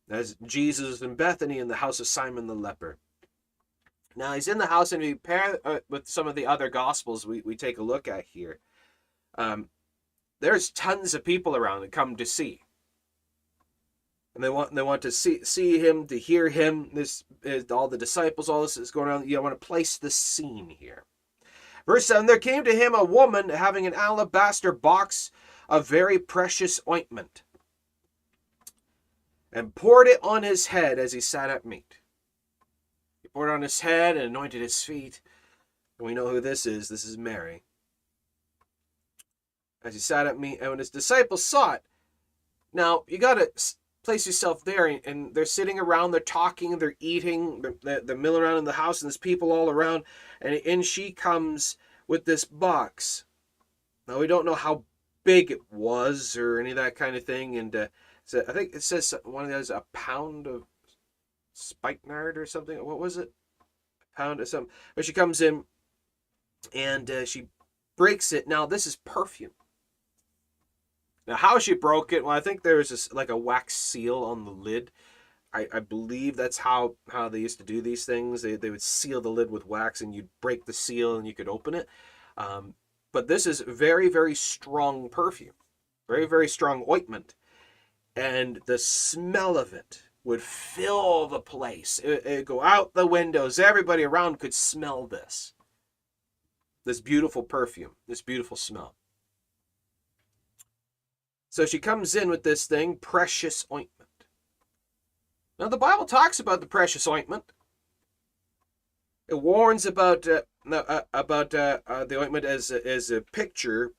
[SPEAKER 1] As Jesus in Bethany in the house of Simon the leper. Now he's in the house, and we pair uh, with some of the other gospels we, we take a look at here. Um, there's tons of people around that come to see. And they want they want to see see him to hear him. This is all the disciples all this is going on. You want to place the scene here. Verse 7 there came to him a woman having an alabaster box of very precious ointment and poured it on his head as he sat at meat poured on his head and anointed his feet. And we know who this is. This is mary. As he sat at me, and when his disciples saw it now you got to place yourself there and they're sitting around they're talking they're eating they're, they're milling around in the house and there's people all around and in she comes with this box. Now we don't know how big it was or any of that kind of thing and uh, so i think it says one of those a pound of spikenard or something what was it a pound of something but she comes in and uh, she breaks it now this is perfume now, how she broke it? Well, I think there was this, like a wax seal on the lid. I, I believe that's how, how they used to do these things. They, they would seal the lid with wax and you'd break the seal and you could open it. Um, but this is very, very strong perfume, very, very strong ointment. And the smell of it would fill the place. It would go out the windows. Everybody around could smell this. This beautiful perfume, this beautiful smell. So she comes in with this thing, precious ointment. Now the Bible talks about the precious ointment. It warns about uh, uh, about uh, uh, the ointment as as a picture.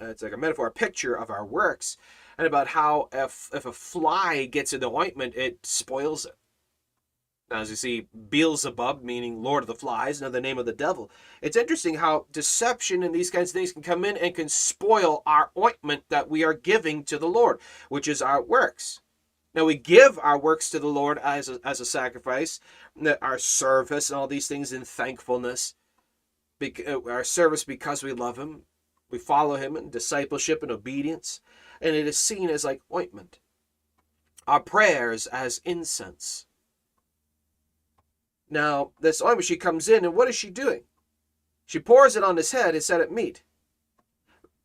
[SPEAKER 1] Uh, it's like a metaphor, a picture of our works, and about how if if a fly gets in the ointment, it spoils it. Now, as you see, Beelzebub, meaning Lord of the Flies, another name of the devil. It's interesting how deception and these kinds of things can come in and can spoil our ointment that we are giving to the Lord, which is our works. Now, we give our works to the Lord as a, as a sacrifice, our service and all these things in thankfulness, uh, our service because we love Him. We follow Him in discipleship and obedience, and it is seen as like ointment. Our prayers as incense now, this ointment, she comes in, and what is she doing? She pours it on his head and set it meat.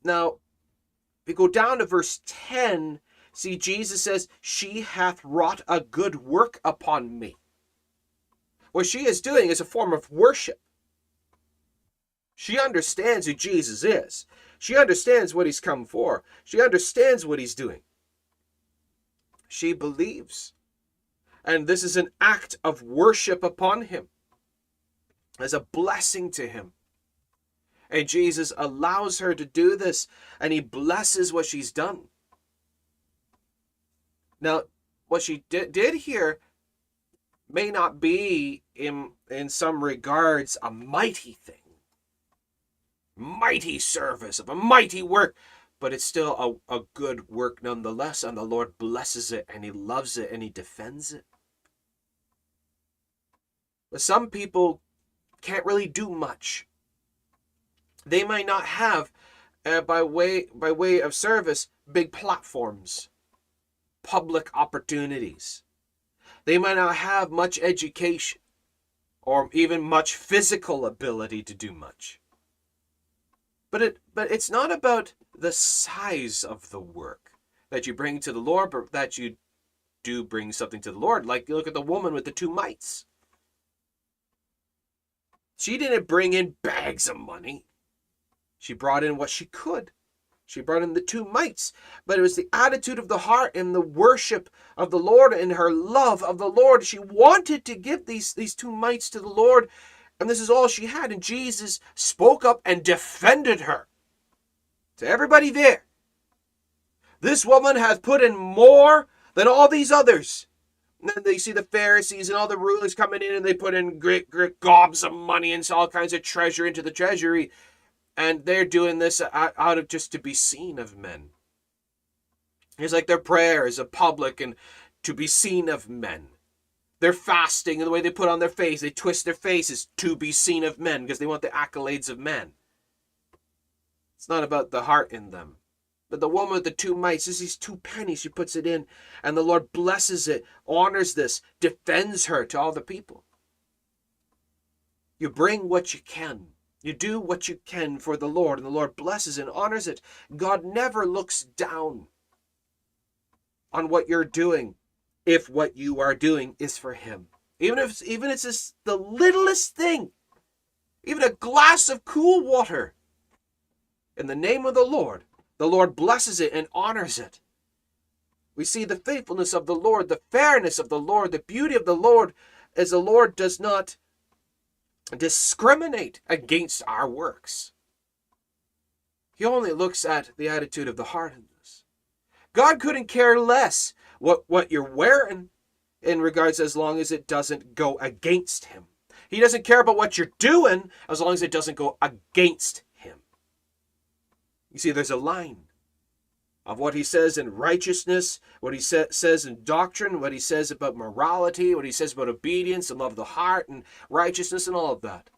[SPEAKER 1] Now, we go down to verse 10, see, Jesus says, She hath wrought a good work upon me. What she is doing is a form of worship. She understands who Jesus is. She understands what he's come for. She understands what he's doing. She believes and this is an act of worship upon him as a blessing to him. And Jesus allows her to do this, and he blesses what she's done. Now, what she did, did here may not be, in, in some regards, a mighty thing, mighty service of a mighty work, but it's still a, a good work nonetheless, and the Lord blesses it, and he loves it, and he defends it. But some people can't really do much. They might not have, uh, by way by way of service, big platforms, public opportunities. They might not have much education, or even much physical ability to do much. But it but it's not about the size of the work that you bring to the Lord, but that you do bring something to the Lord. Like you look at the woman with the two mites. She didn't bring in bags of money. She brought in what she could. She brought in the two mites, but it was the attitude of the heart and the worship of the Lord and her love of the Lord. She wanted to give these, these two mites to the Lord, and this is all she had. And Jesus spoke up and defended her to everybody there. This woman has put in more than all these others. And then they see the Pharisees and all the rulers coming in and they put in great, great gobs of money and all kinds of treasure into the treasury. And they're doing this out of just to be seen of men. It's like their prayer is a public and to be seen of men. They're fasting and the way they put on their face, they twist their faces to be seen of men because they want the accolades of men. It's not about the heart in them. But the woman with the two mites, this is two pennies, she puts it in, and the Lord blesses it, honors this, defends her to all the people. You bring what you can. You do what you can for the Lord, and the Lord blesses and honors it. God never looks down on what you're doing if what you are doing is for Him. Even if even if it's just the littlest thing, even a glass of cool water. In the name of the Lord, the Lord blesses it and honors it. We see the faithfulness of the Lord, the fairness of the Lord, the beauty of the Lord, as the Lord does not discriminate against our works. He only looks at the attitude of the heart in this. God couldn't care less what, what you're wearing in regards as long as it doesn't go against him. He doesn't care about what you're doing as long as it doesn't go against him. you see, there's a line of what he says in righteousness, what he sa- says in doctrine, what he says about morality, what he says about obedience and love of the heart and righteousness and all of that.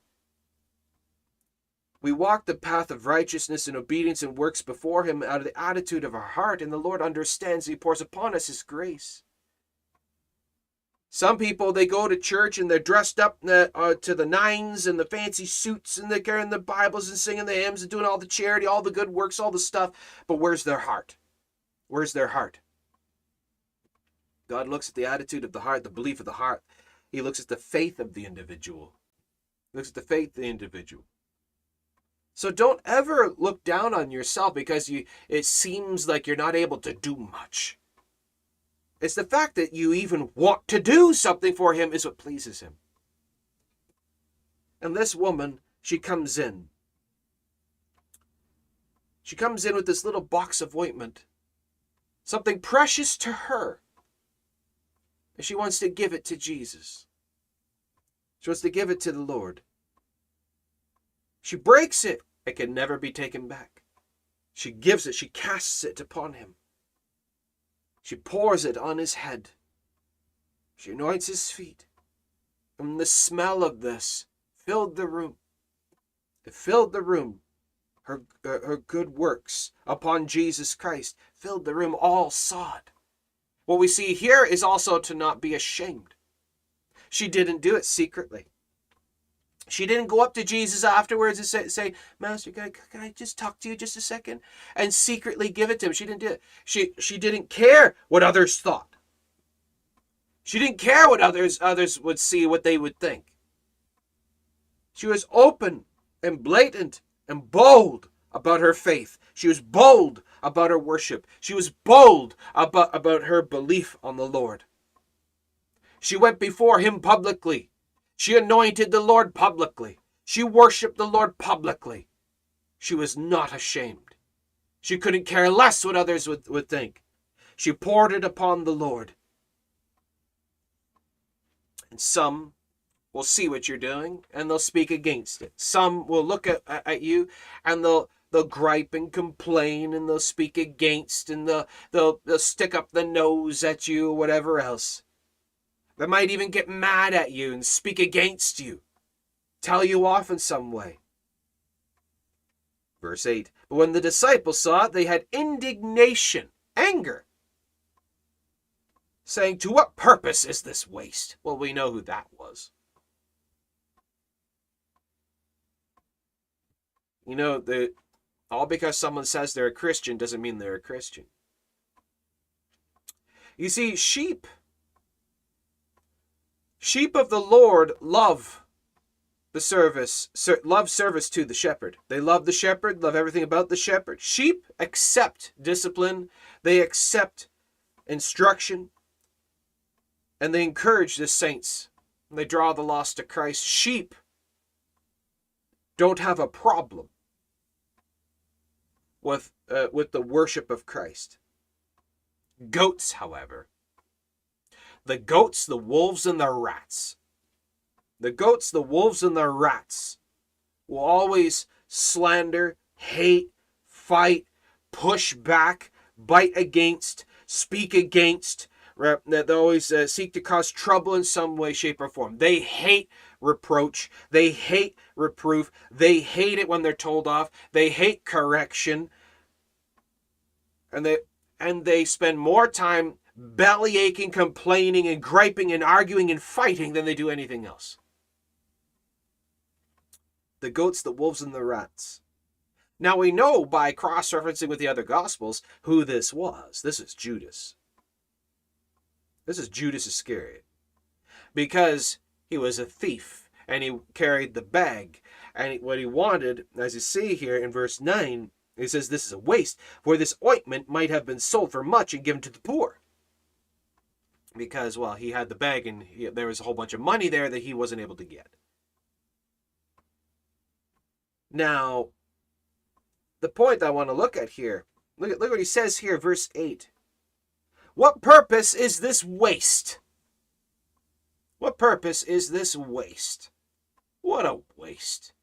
[SPEAKER 1] We walk the path of righteousness and obedience and works before him out of the attitude of our heart, and the Lord understands. He pours upon us his grace. Some people they go to church and they're dressed up uh, to the nines and the fancy suits and they're carrying the Bibles and singing the hymns and doing all the charity, all the good works, all the stuff. But where's their heart? Where's their heart? God looks at the attitude of the heart, the belief of the heart. He looks at the faith of the individual. He looks at the faith of the individual. So don't ever look down on yourself because you it seems like you're not able to do much. It's the fact that you even want to do something for him is what pleases him. And this woman, she comes in. She comes in with this little box of ointment, something precious to her. And she wants to give it to Jesus. She wants to give it to the Lord. She breaks it. It can never be taken back. She gives it, she casts it upon him. She pours it on his head. She anoints his feet. And the smell of this filled the room. It filled the room. Her, uh, her good works upon Jesus Christ filled the room. All saw it. What we see here is also to not be ashamed. She didn't do it secretly. She didn't go up to Jesus afterwards and say, say Master, can I, can I just talk to you just a second? And secretly give it to him. She didn't do it. She, she didn't care what others thought. She didn't care what others, others would see, what they would think. She was open and blatant and bold about her faith. She was bold about her worship. She was bold about, about her belief on the Lord. She went before him publicly she anointed the Lord publicly. She worshiped the Lord publicly. She was not ashamed. She couldn't care less what others would, would think. She poured it upon the Lord. And some will see what you're doing and they'll speak against it. Some will look at, at you and they'll they'll gripe and complain and they'll speak against and they'll, they'll, they'll stick up the nose at you or whatever else. That might even get mad at you and speak against you, tell you off in some way. Verse 8 But when the disciples saw it, they had indignation, anger, saying, To what purpose is this waste? Well, we know who that was. You know, the all because someone says they're a Christian doesn't mean they're a Christian. You see, sheep, sheep of the Lord love the service, ser- love service to the shepherd. They love the shepherd, love everything about the shepherd. Sheep accept discipline, they accept instruction, and they encourage the saints. They draw the lost to Christ. Sheep don't have a problem with uh, with the worship of Christ. Goats, however, the goats, the wolves, and the rats, the goats, the wolves, and the rats will always slander, hate, fight, push back, bite against, speak against. They always uh, seek to cause trouble in some way, shape, or form. They hate reproach. They hate reproof. They hate it when they're told off. They hate correction. And they and they spend more time belly aching, complaining, and griping and arguing and fighting than they do anything else. The goats, the wolves, and the rats. Now we know by cross referencing with the other gospels who this was. This is Judas. This is Judas Iscariot. Because he was a thief and he carried the bag. And what he wanted, as you see here in verse 9, he says this is a waste, for this ointment might have been sold for much and given to the poor. Because, well, he had the bag and he, there was a whole bunch of money there that he wasn't able to get. Now, the point I want to look at here, look at look what he says here, verse 8. What purpose is this waste? What purpose is this waste? What a waste.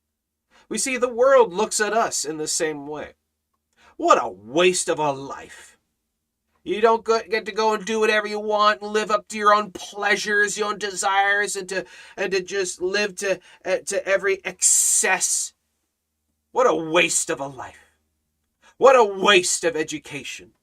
[SPEAKER 1] We see the world looks at us in the same way. What a waste of a life. You don't get to go and do whatever you want and live up to your own pleasures, your own desires, and to and to just live to uh, to every excess. What a waste of a life. What a waste of education.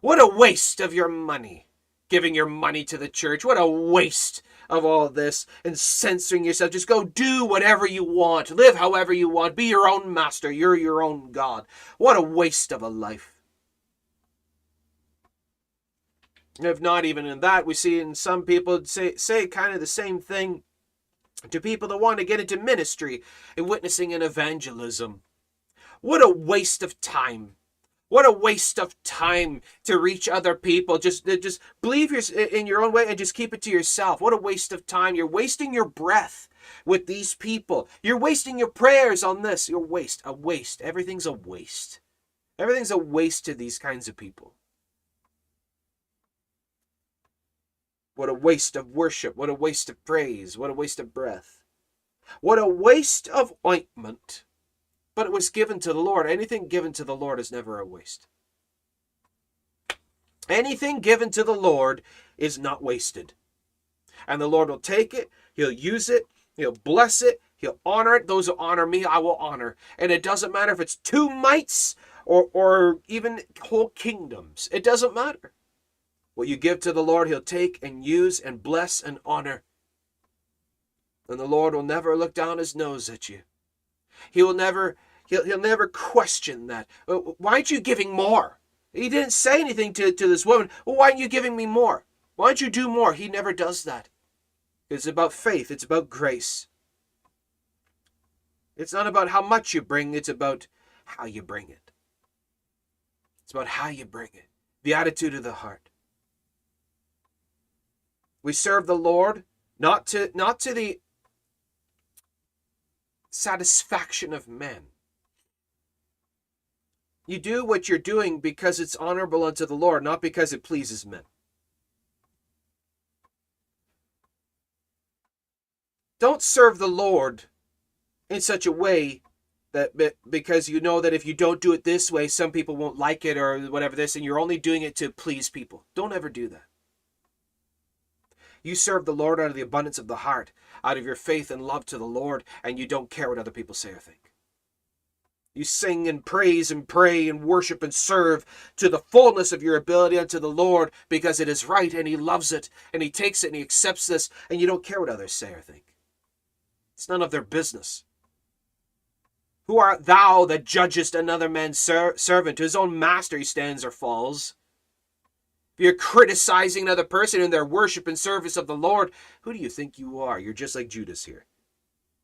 [SPEAKER 1] What a waste of your money. Giving your money to the church. What a waste of all this and censoring yourself. Just go do whatever you want, live however you want, be your own master. You're your own God. What a waste of a life. If not even in that, we see in some people say, say kind of the same thing to people that want to get into ministry and witnessing and evangelism. What a waste of time. What a waste of time to reach other people. Just, just believe in your own way and just keep it to yourself. What a waste of time. You're wasting your breath with these people. You're wasting your prayers on this. You're waste. A waste. Everything's a waste. Everything's a waste to these kinds of people. What a waste of worship. What a waste of praise. What a waste of breath. What a waste of ointment but it was given to the Lord. Anything given to the Lord is never a waste. Anything given to the Lord is not wasted. And the Lord will take it, He'll use it, He'll bless it, He'll honor it. Those who honor me, I will honor. And it doesn't matter if it's two mites or, or even whole kingdoms, it doesn't matter. What you give to the Lord, He'll take and use and bless and honor. And the Lord will never look down His nose at you. He will never He'll, he'll never question that. Uh, why aren't you giving more? He didn't say anything to, to this woman. Well, why aren't you giving me more? Why don't you do more? He never does that. It's about faith, it's about grace. It's not about how much you bring, it's about how you bring it. It's about how you bring it, the attitude of the heart. We serve the Lord not to not to the satisfaction of men, you do what you're doing because it's honorable unto the Lord, not because it pleases men. Don't serve the Lord in such a way that because you know that if you don't do it this way, some people won't like it or whatever this, and you're only doing it to please people. Don't ever do that. You serve the Lord out of the abundance of the heart, out of your faith and love to the Lord, and you don't care what other people say or think. You sing and praise and pray and worship and serve to the fullness of your ability unto the Lord because it is right and He loves it and He takes it and He accepts this, and you don't care what others say or think. It's none of their business. Who art thou that judgest another man's ser- servant? To his own master he stands or falls. If you're criticizing another person in their worship and service of the Lord, who do you think you are? You're just like Judas here.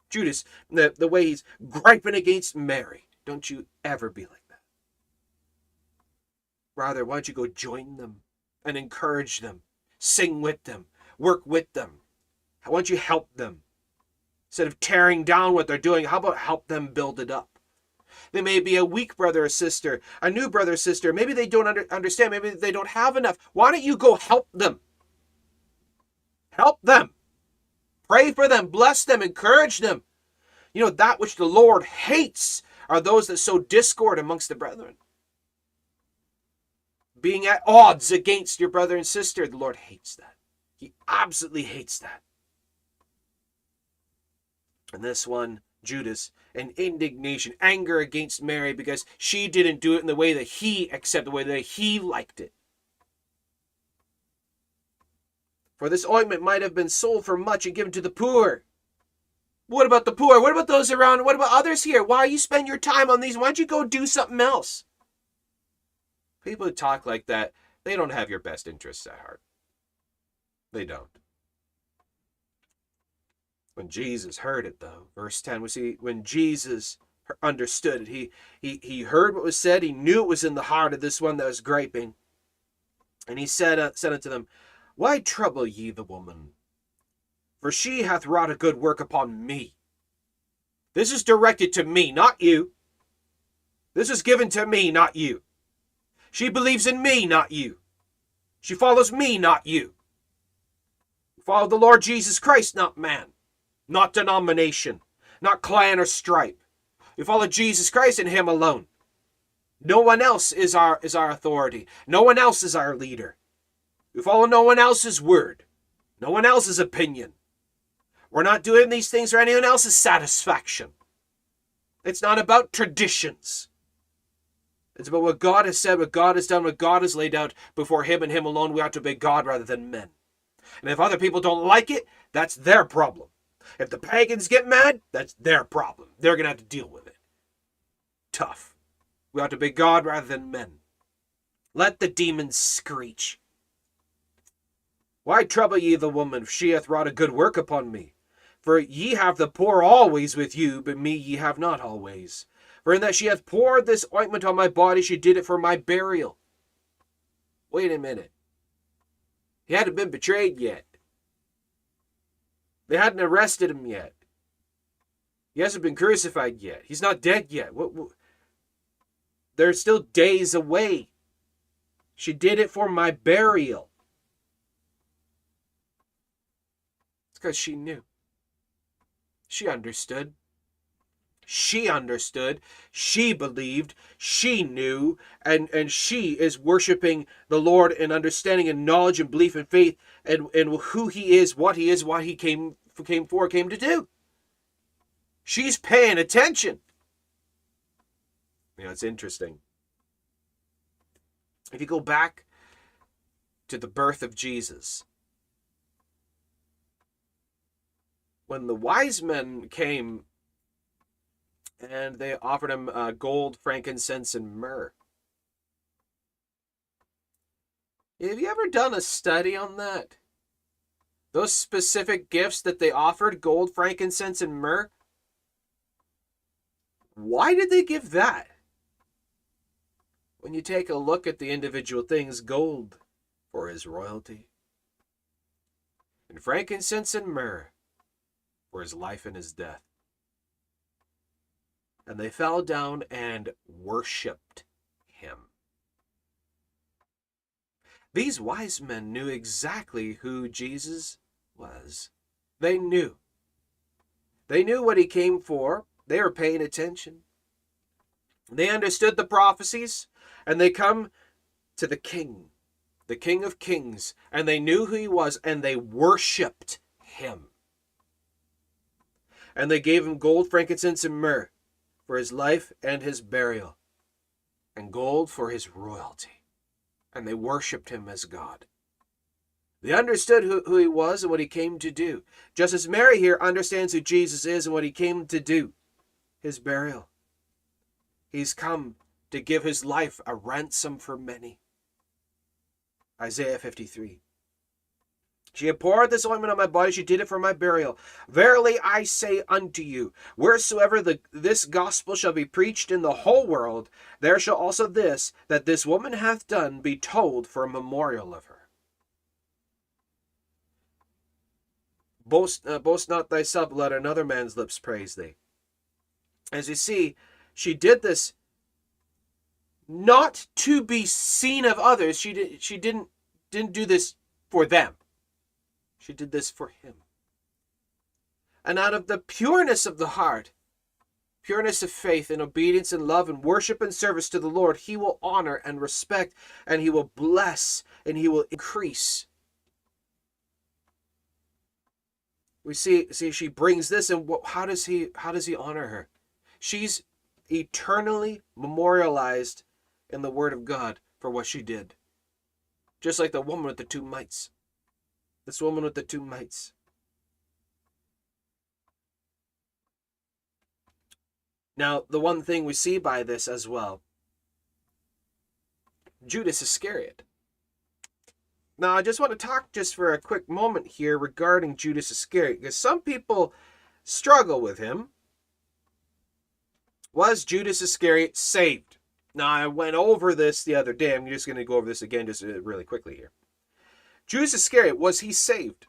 [SPEAKER 1] Judas, the, the way he's griping against Mary. Don't you ever be like that. Rather, why don't you go join them and encourage them, sing with them, work with them? Why don't you help them? Instead of tearing down what they're doing, how about help them build it up? They may be a weak brother or sister, a new brother or sister. Maybe they don't under, understand. Maybe they don't have enough. Why don't you go help them? Help them. Pray for them. Bless them. Encourage them. You know, that which the Lord hates are those that sow discord amongst the brethren. Being at odds against your brother and sister, the Lord hates that. He absolutely hates that. And this one, Judas, and indignation, anger against Mary because she didn't do it in the way that he accepted, the way that he liked it. For this ointment might have been sold for much and given to the poor. What about the poor? What about those around? What about others here? Why you spend your time on these? Why don't you go do something else? People who talk like that, they don't have your best interests at heart. They don't. When Jesus heard it, though, verse 10, we see when Jesus understood it, he, he, he heard what was said, he knew it was in the heart of this one that was griping. And he said, uh, said unto them, Why trouble ye the woman? For she hath wrought a good work upon me. This is directed to me, not you. This is given to me, not you. She believes in me, not you. She follows me, not you. follow the Lord Jesus Christ, not man, not denomination, not clan or stripe. We follow Jesus Christ and Him alone. No one else is our is our authority. No one else is our leader. We follow no one else's word, no one else's opinion. We're not doing these things for anyone else's satisfaction. It's not about traditions. It's about what God has said, what God has done, what God has laid out before Him and Him alone. We ought to obey God rather than men. And if other people don't like it, that's their problem. If the pagans get mad, that's their problem. They're going to have to deal with it. Tough. We ought to be God rather than men. Let the demons screech. Why trouble ye the woman, if she hath wrought a good work upon me? For ye have the poor always with you, but me ye have not always. For in that she hath poured this ointment on my body, she did it for my burial. Wait a minute. He hadn't been betrayed yet. They hadn't arrested him yet. He hasn't been crucified yet. He's not dead yet. What, what? They're still days away. She did it for my burial. It's because she knew. She understood. She understood. She believed. She knew. And, and she is worshiping the Lord and understanding and knowledge and belief and faith and, and who He is, what He is, why He came, came for, came to do. She's paying attention. You know, it's interesting. If you go back to the birth of Jesus, when the wise men came and they offered him uh, gold, frankincense, and myrrh. Have you ever done a study on that? Those specific gifts that they offered gold, frankincense, and myrrh? Why did they give that? When you take a look at the individual things, gold for his royalty, and frankincense and myrrh for his life and his death. And they fell down and worshiped him. These wise men knew exactly who Jesus was. They knew. They knew what he came for. They were paying attention. They understood the prophecies, and they come to the king, the King of Kings, and they knew who he was, and they worshiped him. And they gave him gold, frankincense, and myrrh for his life and his burial, and gold for his royalty. And they worshiped him as God. They understood who, who he was and what he came to do. Just as Mary here understands who Jesus is and what he came to do his burial. He's come to give his life a ransom for many. Isaiah 53. She had poured this ointment on my body, she did it for my burial. Verily I say unto you, wheresoever the, this gospel shall be preached in the whole world, there shall also this, that this woman hath done, be told for a memorial of her. Boast, uh, boast not thyself, let another man's lips praise thee. As you see, she did this not to be seen of others. She did, she didn't didn't do this for them. She did this for him. And out of the pureness of the heart, pureness of faith and obedience and love and worship and service to the Lord, he will honor and respect and he will bless and he will increase. We see see she brings this and how does he how does he honor her? She's eternally memorialized in the word of God for what she did. Just like the woman with the two mites. This woman with the two mites. Now, the one thing we see by this as well Judas Iscariot. Now, I just want to talk just for a quick moment here regarding Judas Iscariot because some people struggle with him. Was Judas Iscariot saved? Now, I went over this the other day. I'm just going to go over this again just uh, really quickly here. Judas Iscariot, was he saved?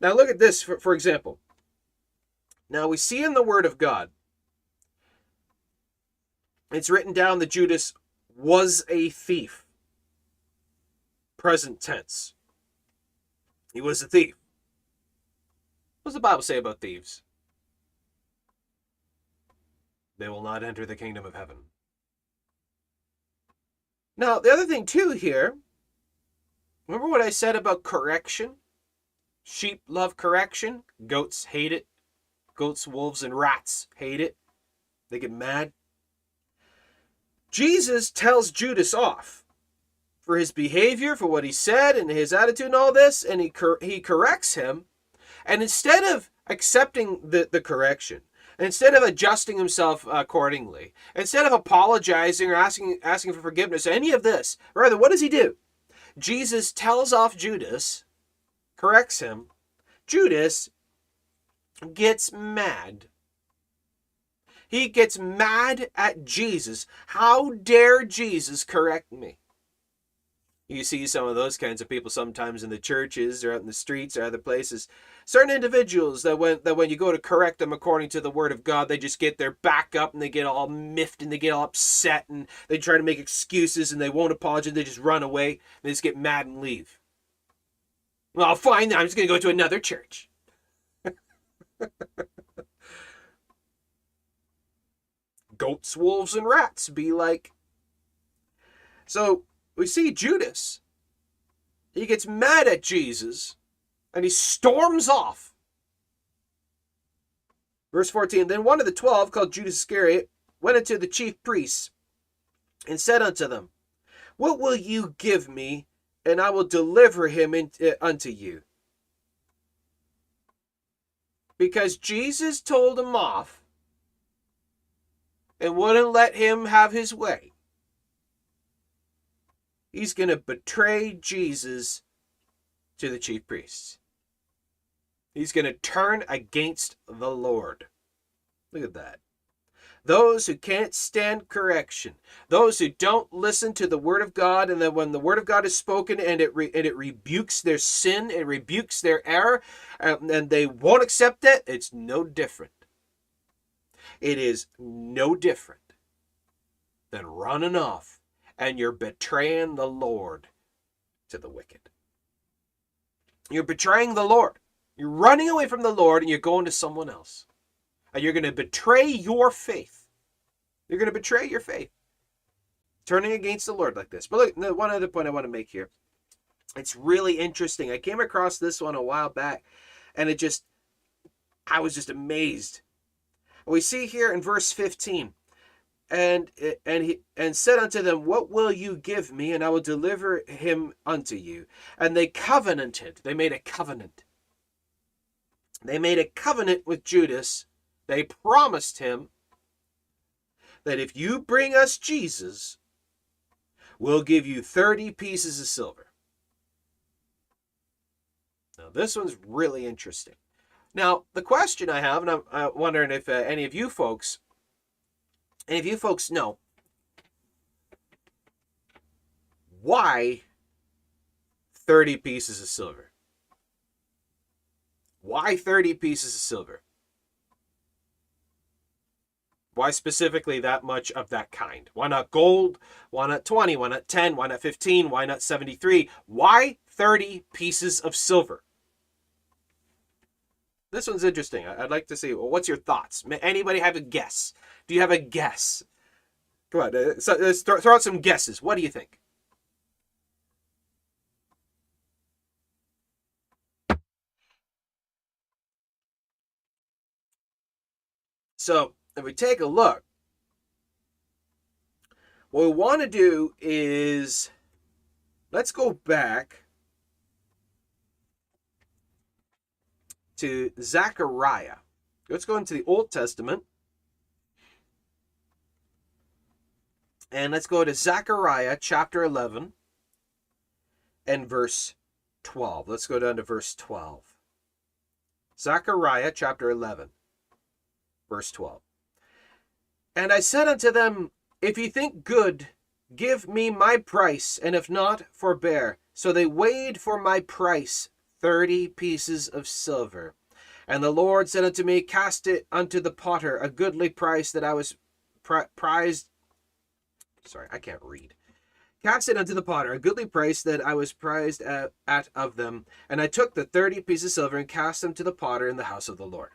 [SPEAKER 1] Now, look at this, for, for example. Now, we see in the Word of God, it's written down that Judas was a thief. Present tense. He was a thief. What does the Bible say about thieves? They will not enter the kingdom of heaven. Now, the other thing too here, remember what I said about correction? Sheep love correction, goats hate it. Goats, wolves, and rats hate it. They get mad. Jesus tells Judas off for his behavior, for what he said, and his attitude, and all this, and he cor- he corrects him. And instead of accepting the, the correction, instead of adjusting himself accordingly, instead of apologizing or asking asking for forgiveness, any of this, rather, what does he do? Jesus tells off Judas, corrects him. Judas gets mad. He gets mad at Jesus. How dare Jesus correct me? You see some of those kinds of people sometimes in the churches or out in the streets or other places. Certain individuals that when that when you go to correct them according to the word of God, they just get their back up and they get all miffed and they get all upset and they try to make excuses and they won't apologize. They just run away. They just get mad and leave. Well, fine. I'm just going to go to another church. Goats, wolves, and rats be like. So we see Judas. He gets mad at Jesus and he storms off. Verse 14 Then one of the twelve, called Judas Iscariot, went unto the chief priests and said unto them, What will you give me, and I will deliver him in, uh, unto you? Because Jesus told him off and wouldn't let him have his way he's going to betray Jesus to the chief priests. He's going to turn against the Lord. Look at that. Those who can't stand correction, those who don't listen to the word of God, and then when the word of God is spoken and it re- and it rebukes their sin, it rebukes their error, and, and they won't accept it, it's no different. It is no different than running off and you're betraying the Lord to the wicked. You're betraying the Lord. You're running away from the Lord and you're going to someone else. And you're going to betray your faith. You're going to betray your faith. turning against the Lord like this. But look, one other point I want to make here. It's really interesting. I came across this one a while back, and it just, I was just amazed. We see here in verse 15, and and he and said unto them, What will you give me, and I will deliver him unto you? And they covenanted. They made a covenant. They made a covenant with Judas. They promised him that if you bring us Jesus, we'll give you 30 pieces of silver. Now, this one's really interesting. Now, the question I have, and I'm uh, wondering if uh, any of you folks, any if you folks know, why 30 pieces of silver? Why 30 pieces of silver? Why specifically that much of that kind? Why not gold? Why not 20? Why not 10? Why not 15? Why not 73? Why 30 pieces of silver? This one's interesting. I'd like to see. Well, what's your thoughts? Anybody have a guess? Do you have a guess? Come on, uh, so let's throw, throw out some guesses. What do you think? So if we take a look, what we want to do is let's go back to Zechariah. Let's go into the Old Testament. And let's go to Zechariah chapter 11 and verse 12. Let's go down to verse 12. Zechariah chapter 11, verse 12. And I said unto them, If ye think good, give me my price, and if not, forbear. So they weighed for my price thirty pieces of silver. And the Lord said unto me, Cast it unto the potter, a goodly price that I was pri- prized. Sorry, I can't read. Cast it unto the potter, a goodly price that I was prized at, at of them. And I took the thirty pieces of silver and cast them to the potter in the house of the Lord.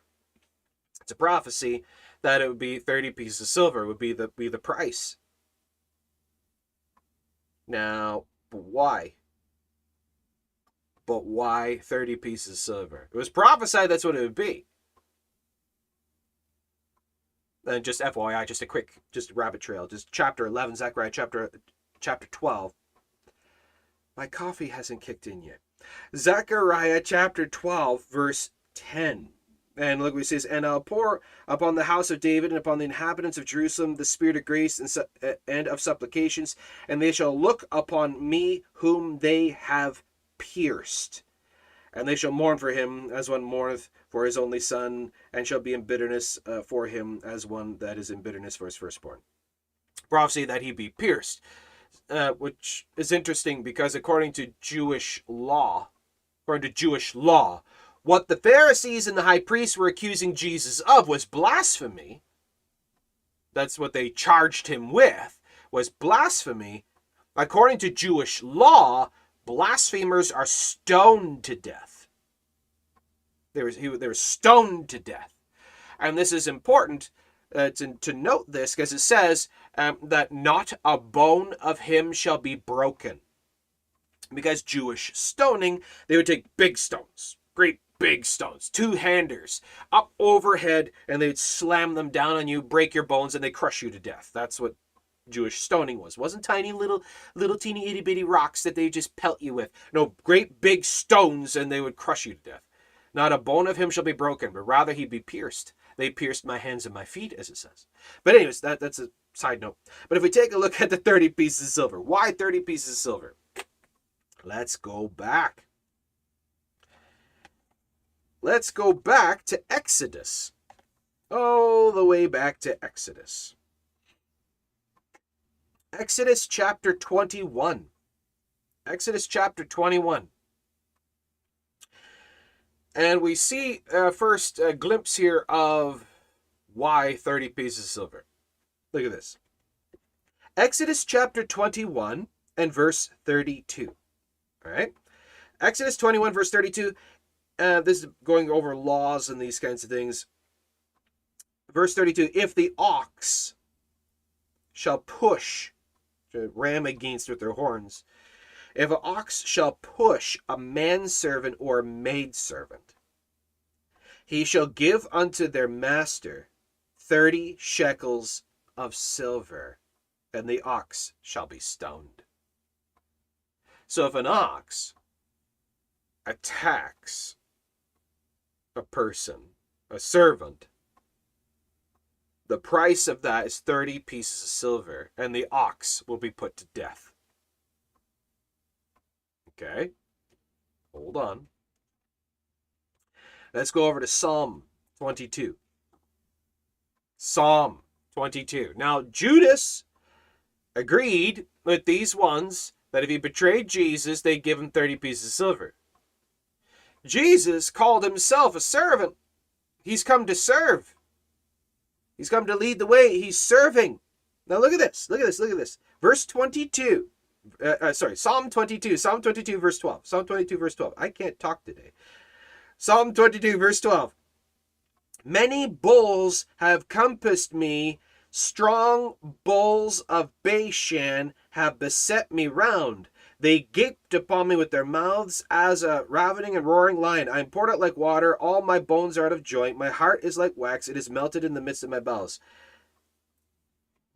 [SPEAKER 1] It's a prophecy that it would be 30 pieces of silver would be the be the price. Now, why? But why 30 pieces of silver? It was prophesied that's what it would be. And just FYI, just a quick, just rabbit trail, just chapter 11, Zechariah chapter, chapter 12. My coffee hasn't kicked in yet. Zechariah chapter 12, verse 10. And look what he says, and I'll pour upon the house of David and upon the inhabitants of Jerusalem the spirit of grace and, su- uh, and of supplications, and they shall look upon me whom they have pierced. And they shall mourn for him as one mourneth for his only son, and shall be in bitterness uh, for him as one that is in bitterness for his firstborn. Prophecy that he be pierced, uh, which is interesting because according to Jewish law, according to Jewish law, what the Pharisees and the high priests were accusing Jesus of was blasphemy. That's what they charged him with, was blasphemy. According to Jewish law, blasphemers are stoned to death. They were, he, they were stoned to death. And this is important uh, to, to note this because it says um, that not a bone of him shall be broken. Because Jewish stoning, they would take big stones, great big stones, two handers, up overhead, and they'd slam them down on you, break your bones, and they crush you to death. That's what Jewish stoning was. It wasn't tiny little little teeny itty bitty rocks that they just pelt you with. No, great big stones and they would crush you to death. Not a bone of him shall be broken, but rather he be pierced. They pierced my hands and my feet, as it says. But anyways, that, that's a side note. But if we take a look at the 30 pieces of silver, why 30 pieces of silver? Let's go back. Let's go back to Exodus. All the way back to Exodus. Exodus chapter 21. Exodus chapter 21. And we see uh, first a glimpse here of why 30 pieces of silver. Look at this. Exodus chapter 21 and verse 32. All right. Exodus 21, verse 32. Uh, this is going over laws and these kinds of things. Verse 32 If the ox shall push to ram against with their horns. If an ox shall push a manservant or maidservant, he shall give unto their master thirty shekels of silver, and the ox shall be stoned. So if an ox attacks a person, a servant, the price of that is 30 pieces of silver, and the ox will be put to death. Okay? Hold on. Let's go over to Psalm 22. Psalm 22. Now, Judas agreed with these ones that if he betrayed Jesus, they'd give him 30 pieces of silver. Jesus called himself a servant. He's come to serve. He's come to lead the way. He's serving. Now look at this. Look at this. Look at this. Verse 22. Uh, uh, sorry, Psalm 22. Psalm 22, verse 12. Psalm 22, verse 12. I can't talk today. Psalm 22, verse 12. Many bulls have compassed me, strong bulls of Bashan have beset me round. They gaped upon me with their mouths as a ravening and roaring lion. I am poured out like water, all my bones are out of joint. My heart is like wax, it is melted in the midst of my bowels.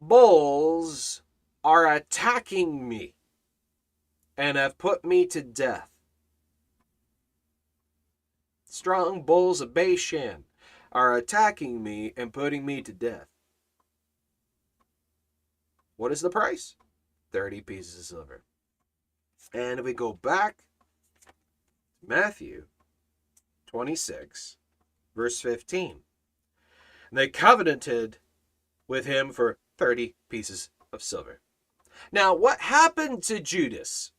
[SPEAKER 1] Bulls are attacking me and have put me to death. Strong bulls of Bashan are attacking me and putting me to death. What is the price? 30 pieces of silver. And if we go back, Matthew 26, verse 15. And they covenanted with him for 30 pieces of silver. Now, what happened to Judas?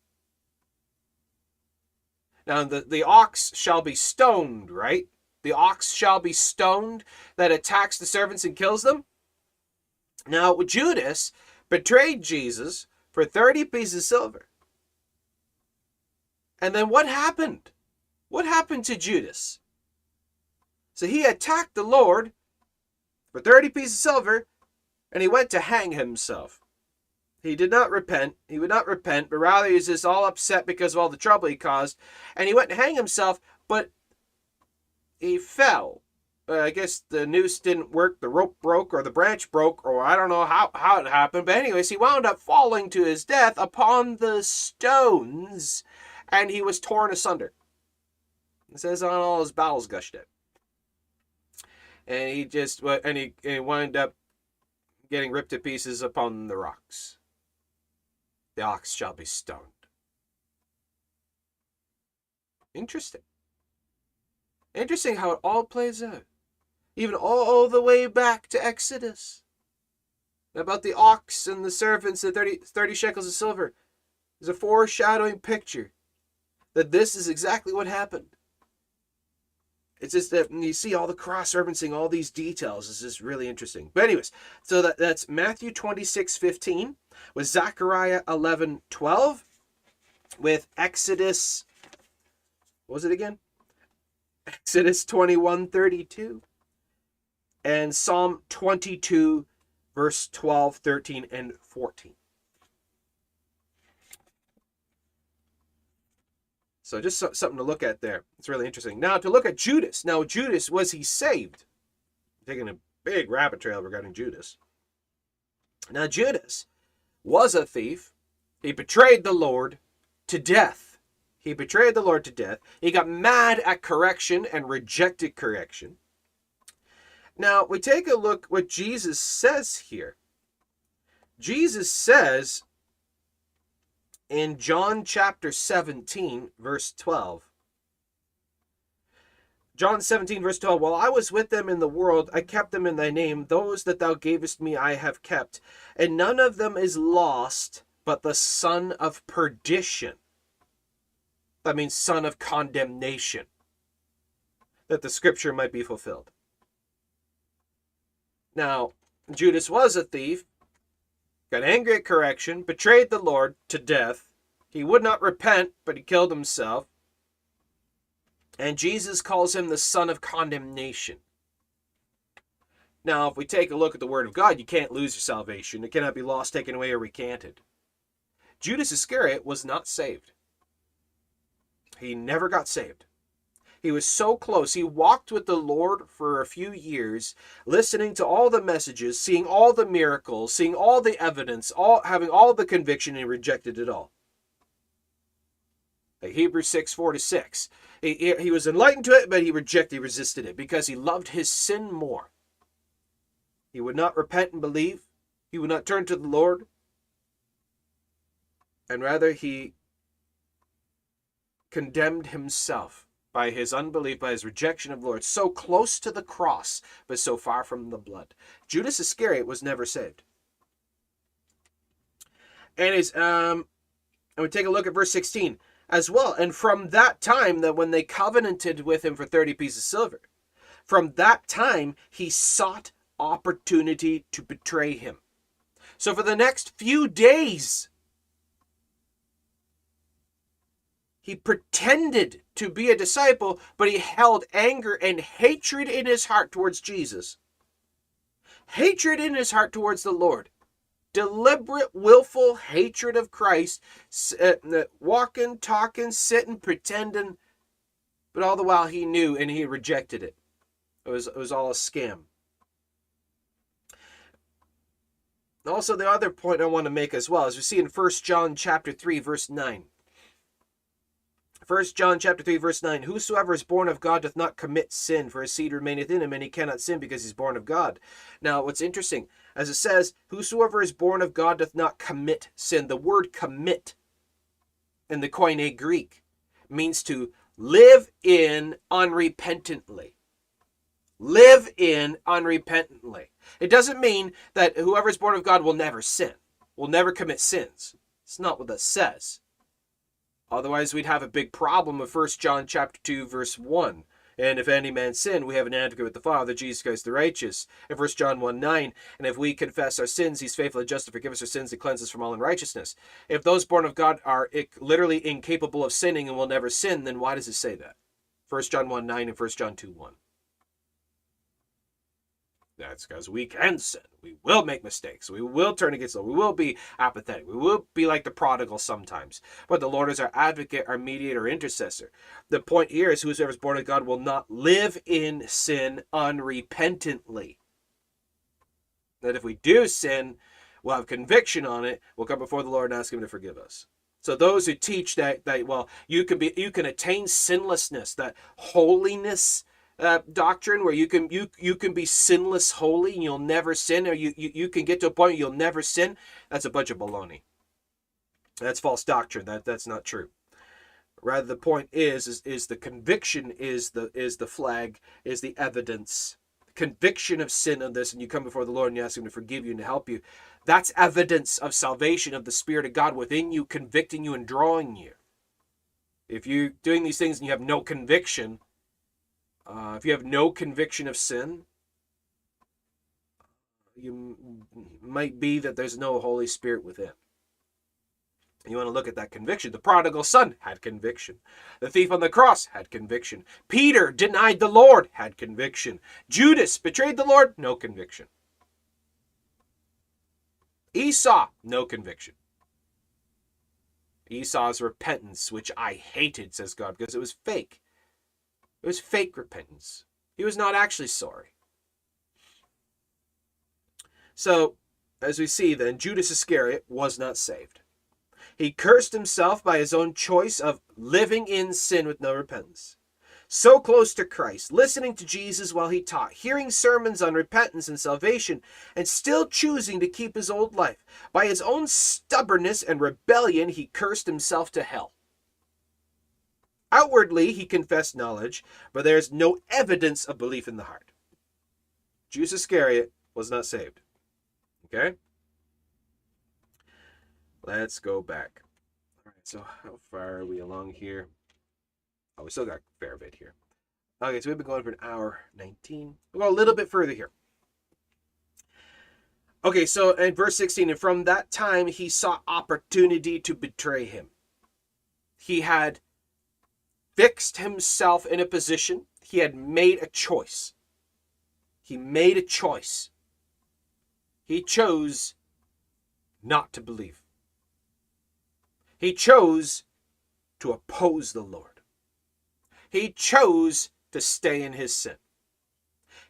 [SPEAKER 1] Now, the, the ox shall be stoned, right? The ox shall be stoned that attacks the servants and kills them. Now, Judas betrayed Jesus for 30 pieces of silver. And then what happened? What happened to Judas? So he attacked the Lord for 30 pieces of silver and he went to hang himself. He did not repent. He would not repent, but rather he was just all upset because of all the trouble he caused. And he went to hang himself, but he fell. Uh, I guess the noose didn't work, the rope broke, or the branch broke, or I don't know how, how it happened. But, anyways, he wound up falling to his death upon the stones, and he was torn asunder. It says on all his bowels gushed out. And he just, and he, and he wound up getting ripped to pieces upon the rocks the ox shall be stoned. Interesting. Interesting how it all plays out. Even all the way back to Exodus. About the ox and the servants and 30, 30 shekels of silver. is a foreshadowing picture that this is exactly what happened. It's just that you see all the cross referencing, all these details This is really interesting. But anyways, so that, that's Matthew 26, 15 with Zechariah 11 12, with Exodus, what was it again? Exodus 21 32, and Psalm 22, verse 12, 13, and 14. So just something to look at there. It's really interesting. Now to look at Judas. Now Judas was he saved? taking a big rabbit trail regarding Judas. Now Judas was a thief. He betrayed the Lord to death. He betrayed the Lord to death. He got mad at correction and rejected correction. Now, we take a look what Jesus says here. Jesus says in John chapter 17, verse 12, John 17, verse 12 While I was with them in the world, I kept them in thy name. Those that thou gavest me, I have kept. And none of them is lost, but the son of perdition. That means son of condemnation, that the scripture might be fulfilled. Now, Judas was a thief, got angry at correction, betrayed the Lord to death. He would not repent, but he killed himself. And Jesus calls him the son of condemnation. Now, if we take a look at the Word of God, you can't lose your salvation. It cannot be lost, taken away, or recanted. Judas Iscariot was not saved. He never got saved. He was so close. He walked with the Lord for a few years, listening to all the messages, seeing all the miracles, seeing all the evidence, all having all the conviction, and he rejected it all. Hebrews 6, 4 to 6. He, he was enlightened to it, but he rejected, he resisted it because he loved his sin more. He would not repent and believe. He would not turn to the Lord. And rather, he condemned himself by his unbelief, by his rejection of the Lord, so close to the cross, but so far from the blood. Judas Iscariot was never saved. And his um and we take a look at verse 16 as well. And from that time that when they covenanted with him for 30 pieces of silver, from that time he sought opportunity to betray him. So for the next few days, he pretended to be a disciple, but he held anger and hatred in his heart towards Jesus. Hatred in his heart towards the Lord. Deliberate, willful hatred of Christ, uh, walking, talking, sitting, pretending, but all the while he knew and he rejected it. It was, it was all a scam. Also, the other point I want to make as well, as we see in 1 John chapter 3, verse 9. 1 John chapter 3, verse 9. Whosoever is born of God doth not commit sin, for his seed remaineth in him, and he cannot sin because he's born of God. Now, what's interesting, as it says, whosoever is born of God doth not commit sin. The word commit in the Koine Greek means to live in unrepentantly live in unrepentantly. It doesn't mean that whoever is born of God will never sin, will never commit sins. It's not what that says. Otherwise, we'd have a big problem of 1 John chapter 2, verse 1. And if any man sin, we have an advocate with the Father, Jesus Christ the righteous. In 1 John 1 9, and if we confess our sins, he's faithful and just to forgive us our sins and cleanse us from all unrighteousness. If those born of God are literally incapable of sinning and will never sin, then why does it say that? 1 John 1 9 and 1 John 2 1. That's because we can sin. We will make mistakes. We will turn against the Lord. We will be apathetic. We will be like the prodigal sometimes. But the Lord is our advocate, our mediator, intercessor. The point here is whosoever is born of God will not live in sin unrepentantly. That if we do sin, we'll have conviction on it. We'll come before the Lord and ask Him to forgive us. So those who teach that that well, you can be you can attain sinlessness, that holiness uh, doctrine where you can you you can be sinless holy and you'll never sin or you, you you can get to a point you'll never sin that's a bunch of baloney. That's false doctrine that that's not true. Rather the point is is, is the conviction is the is the flag is the evidence. Conviction of sin on this and you come before the lord and you ask him to forgive you and to help you. That's evidence of salvation of the spirit of god within you convicting you and drawing you. If you're doing these things and you have no conviction uh, if you have no conviction of sin, you might be that there's no Holy Spirit within. You want to look at that conviction. The prodigal son had conviction. The thief on the cross had conviction. Peter denied the Lord, had conviction. Judas betrayed the Lord, no conviction. Esau, no conviction. Esau's repentance, which I hated, says God, because it was fake. It was fake repentance. He was not actually sorry. So, as we see then, Judas Iscariot was not saved. He cursed himself by his own choice of living in sin with no repentance. So close to Christ, listening to Jesus while he taught, hearing sermons on repentance and salvation, and still choosing to keep his old life. By his own stubbornness and rebellion, he cursed himself to hell. Outwardly, he confessed knowledge, but there is no evidence of belief in the heart. Judas Iscariot was not saved. Okay? Let's go back. All right, so how far are we along here? Oh, we still got a fair bit here. Okay, so we've been going for an hour 19. We'll go a little bit further here. Okay, so in verse 16, and from that time he saw opportunity to betray him. He had fixed himself in a position. He had made a choice. He made a choice. He chose not to believe. He chose to oppose the Lord. He chose to stay in his sin.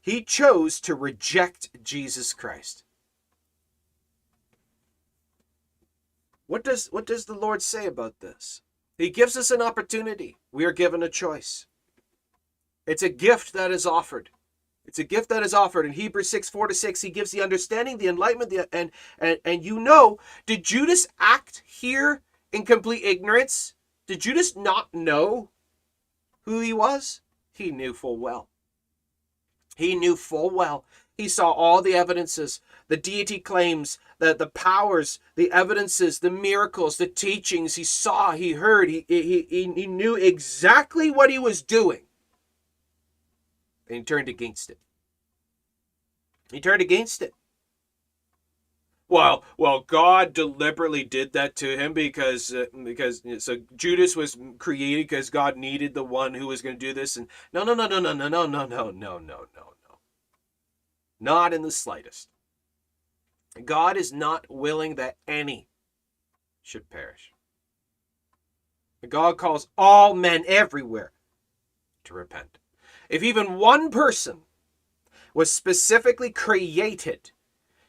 [SPEAKER 1] He chose to reject Jesus Christ. What does what does the Lord say about this? He gives us an opportunity. We are given a choice. It's a gift that is offered. It's a gift that is offered in Hebrews 6, 4 to 6. He gives the understanding, the enlightenment, the, and, and, and you know, did Judas act here in complete ignorance? Did Judas not know who he was? He knew full well. He knew full well. He saw all the evidences, the deity claims, the, the powers, the evidences, the miracles, the teachings. He saw, he heard, he, he, he, he knew exactly what he was doing and he turned against it. He turned against it. Well, well, God deliberately did that to him because uh, because so Judas was created because God needed the one who was going to do this. And no, no, no, no, no, no, no, no, no, no, no, no, no, not in the slightest. God is not willing that any should perish. God calls all men everywhere to repent. If even one person was specifically created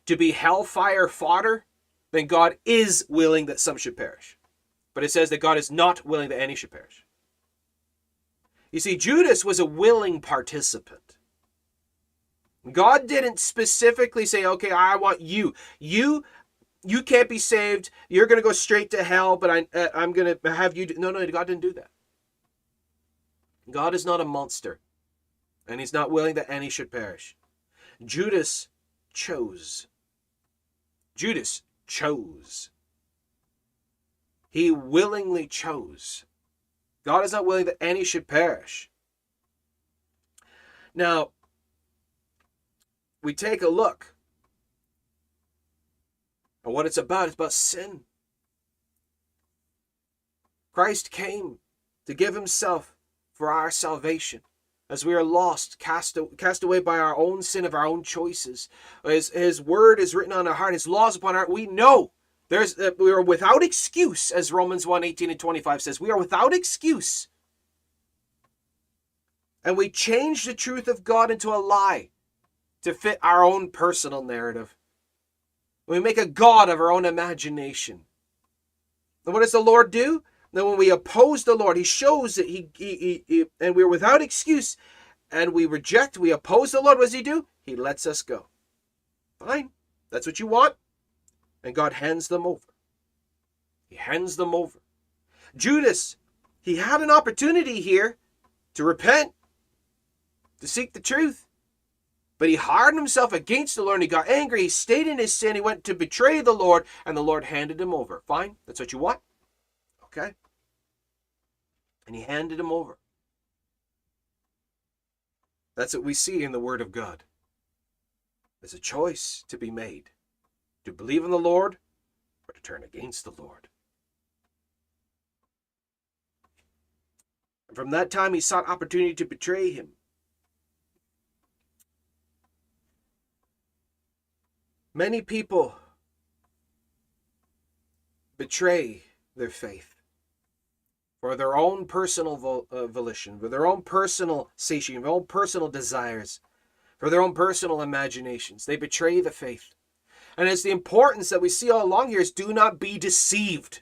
[SPEAKER 1] to be hellfire fodder, then God is willing that some should perish. But it says that God is not willing that any should perish. You see, Judas was a willing participant. God didn't specifically say, okay, I want you. You you can't be saved. You're going to go straight to hell, but I, uh, I'm going to have you. Do... No, no, God didn't do that. God is not a monster and he's not willing that any should perish. Judas chose. Judas chose. He willingly chose. God is not willing that any should perish. Now, we take a look at what it's about. It's about sin. Christ came to give himself for our salvation as we are lost, cast, cast away by our own sin of our own choices. His, his word is written on our heart, his laws upon our heart. We know there's uh, we are without excuse, as Romans 1 18 and 25 says. We are without excuse. And we change the truth of God into a lie to fit our own personal narrative. We make a God of our own imagination. And what does the Lord do? Then when we oppose the Lord, He shows that He, he, he, he and we're without excuse, and we reject, we oppose the Lord. What does He do? He lets us go. Fine, that's what you want, and God hands them over. He hands them over. Judas, he had an opportunity here to repent, to seek the truth. But he hardened himself against the Lord and he got angry. He stayed in his sin. He went to betray the Lord and the Lord handed him over. Fine, that's what you want. Okay and he handed him over. That's what we see in the Word of God. There's a choice to be made to believe in the Lord or to turn against the Lord. And from that time, he sought opportunity to betray him. Many people betray their faith for their own personal vo- uh, volition, for their own personal satiation, their own personal desires, for their own personal imaginations. They betray the faith. And it's the importance that we see all along here is do not be deceived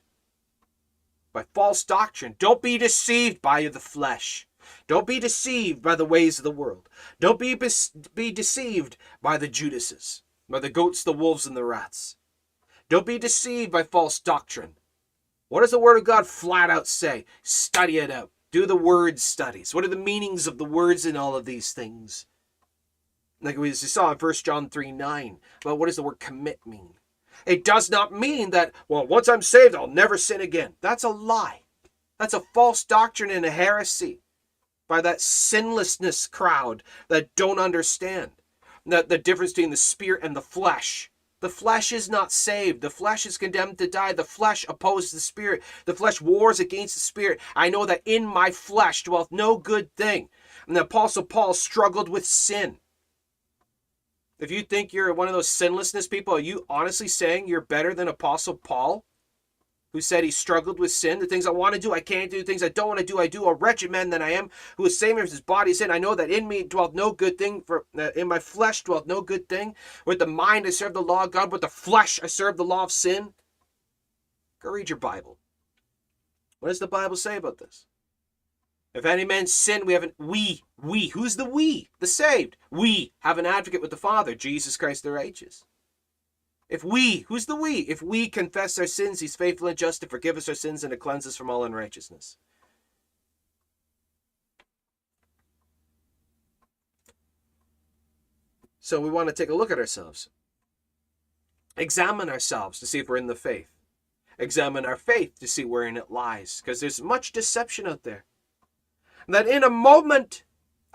[SPEAKER 1] by false doctrine. Don't be deceived by the flesh. Don't be deceived by the ways of the world. Don't be, be deceived by the Judases, by the goats, the wolves, and the rats. Don't be deceived by false doctrine. What does the Word of God flat out say? Study it out. Do the word studies. What are the meanings of the words in all of these things? Like we saw in 1 John 3 9. But what does the word commit mean? It does not mean that, well, once I'm saved, I'll never sin again. That's a lie. That's a false doctrine and a heresy by that sinlessness crowd that don't understand that the difference between the spirit and the flesh. The flesh is not saved. The flesh is condemned to die. The flesh opposes the spirit. The flesh wars against the spirit. I know that in my flesh dwelleth no good thing. And the Apostle Paul struggled with sin. If you think you're one of those sinlessness people, are you honestly saying you're better than Apostle Paul? Who said he struggled with sin. The things I want to do, I can't do. The things I don't want to do, I do. A wretched man that I am, who is as his body sin. I know that in me dwelt no good thing, for uh, in my flesh dwelt no good thing. With the mind I serve the law of God, with the flesh I serve the law of sin. Go read your Bible. What does the Bible say about this? If any man sin, we have an we, we, who's the we? The saved. We have an advocate with the Father, Jesus Christ the righteous. If we, who's the we? If we confess our sins, he's faithful and just to forgive us our sins and to cleanse us from all unrighteousness. So we want to take a look at ourselves. Examine ourselves to see if we're in the faith. Examine our faith to see wherein it lies, because there's much deception out there. That in a moment,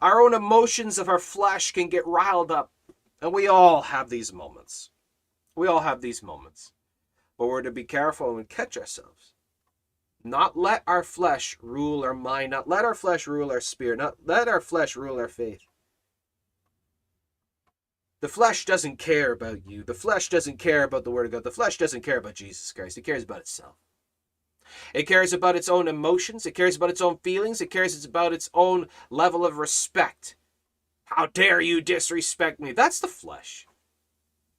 [SPEAKER 1] our own emotions of our flesh can get riled up. And we all have these moments. We all have these moments. But we're to be careful and catch ourselves. Not let our flesh rule our mind, not let our flesh rule our spirit, not let our flesh rule our faith. The flesh doesn't care about you. The flesh doesn't care about the Word of God. The flesh doesn't care about Jesus Christ. It cares about itself. It cares about its own emotions. It cares about its own feelings. It cares about its own level of respect. How dare you disrespect me? That's the flesh.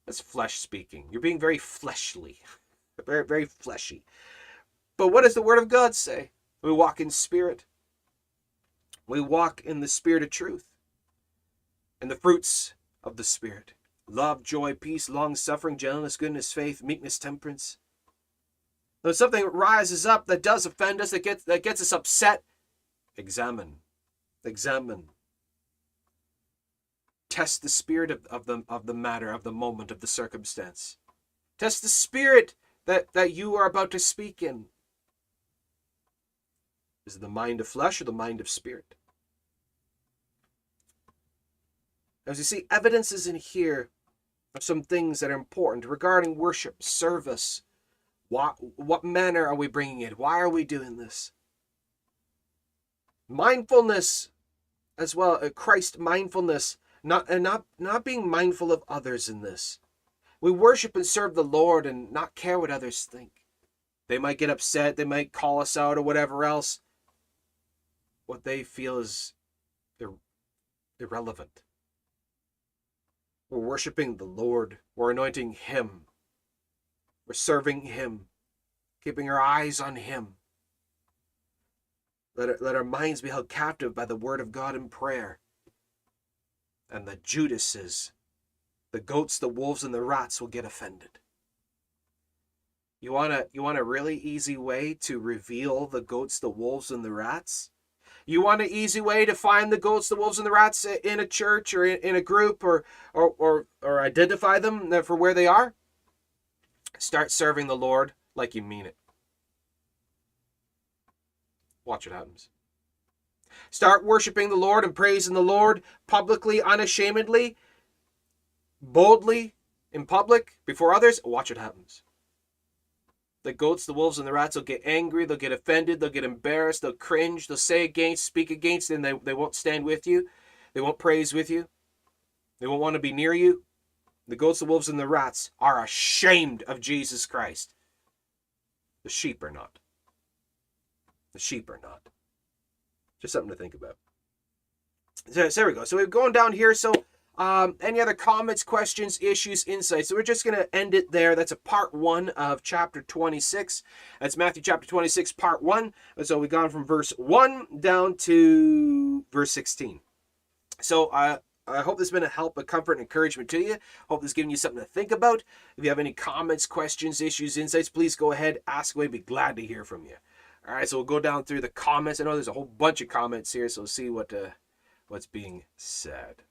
[SPEAKER 1] That's flesh speaking. You're being very fleshly, very, very fleshy. But what does the Word of God say? We walk in spirit. We walk in the spirit of truth. And the fruits of the Spirit love, joy, peace, long suffering, gentleness, goodness, faith, meekness, temperance. When something rises up that does offend us, that gets, that gets us upset, examine. Examine. Test the spirit of, of, the, of the matter, of the moment, of the circumstance. Test the spirit that, that you are about to speak in. Is it the mind of flesh or the mind of spirit? As you see, evidence is in here of some things that are important regarding worship, service. What, what manner are we bringing it? Why are we doing this? Mindfulness as well, uh, Christ mindfulness, not and not not being mindful of others in this. We worship and serve the Lord and not care what others think. They might get upset, they might call us out or whatever else. What they feel is ir- irrelevant. We're worshiping the Lord. We're anointing Him. We're serving Him, keeping our eyes on Him. Let let our minds be held captive by the Word of God in prayer. And the Judases, the goats, the wolves, and the rats will get offended. You want a you want a really easy way to reveal the goats, the wolves, and the rats? You want an easy way to find the goats, the wolves, and the rats in a church or in a group or, or, or, or identify them uh, for where they are? Start serving the Lord like you mean it. Watch what happens. Start worshiping the Lord and praising the Lord publicly, unashamedly, boldly, in public, before others. Watch what happens. The goats, the wolves, and the rats will get angry, they'll get offended, they'll get embarrassed, they'll cringe, they'll say against, speak against, and they, they won't stand with you. They won't praise with you. They won't want to be near you. The goats, the wolves, and the rats are ashamed of Jesus Christ. The sheep are not. The sheep are not. Just something to think about. So, so there we go. So we're going down here. So um, any other comments, questions, issues, insights? So we're just going to end it there. That's a part one of chapter 26. That's Matthew chapter 26, part one. And so we've gone from verse 1 down to verse 16. So uh, I hope this has been a help, a comfort, and encouragement to you. Hope this has given you something to think about. If you have any comments, questions, issues, insights, please go ahead, ask away. Be glad to hear from you. All right, so we'll go down through the comments. I know there's a whole bunch of comments here, so we'll see what uh, what's being said.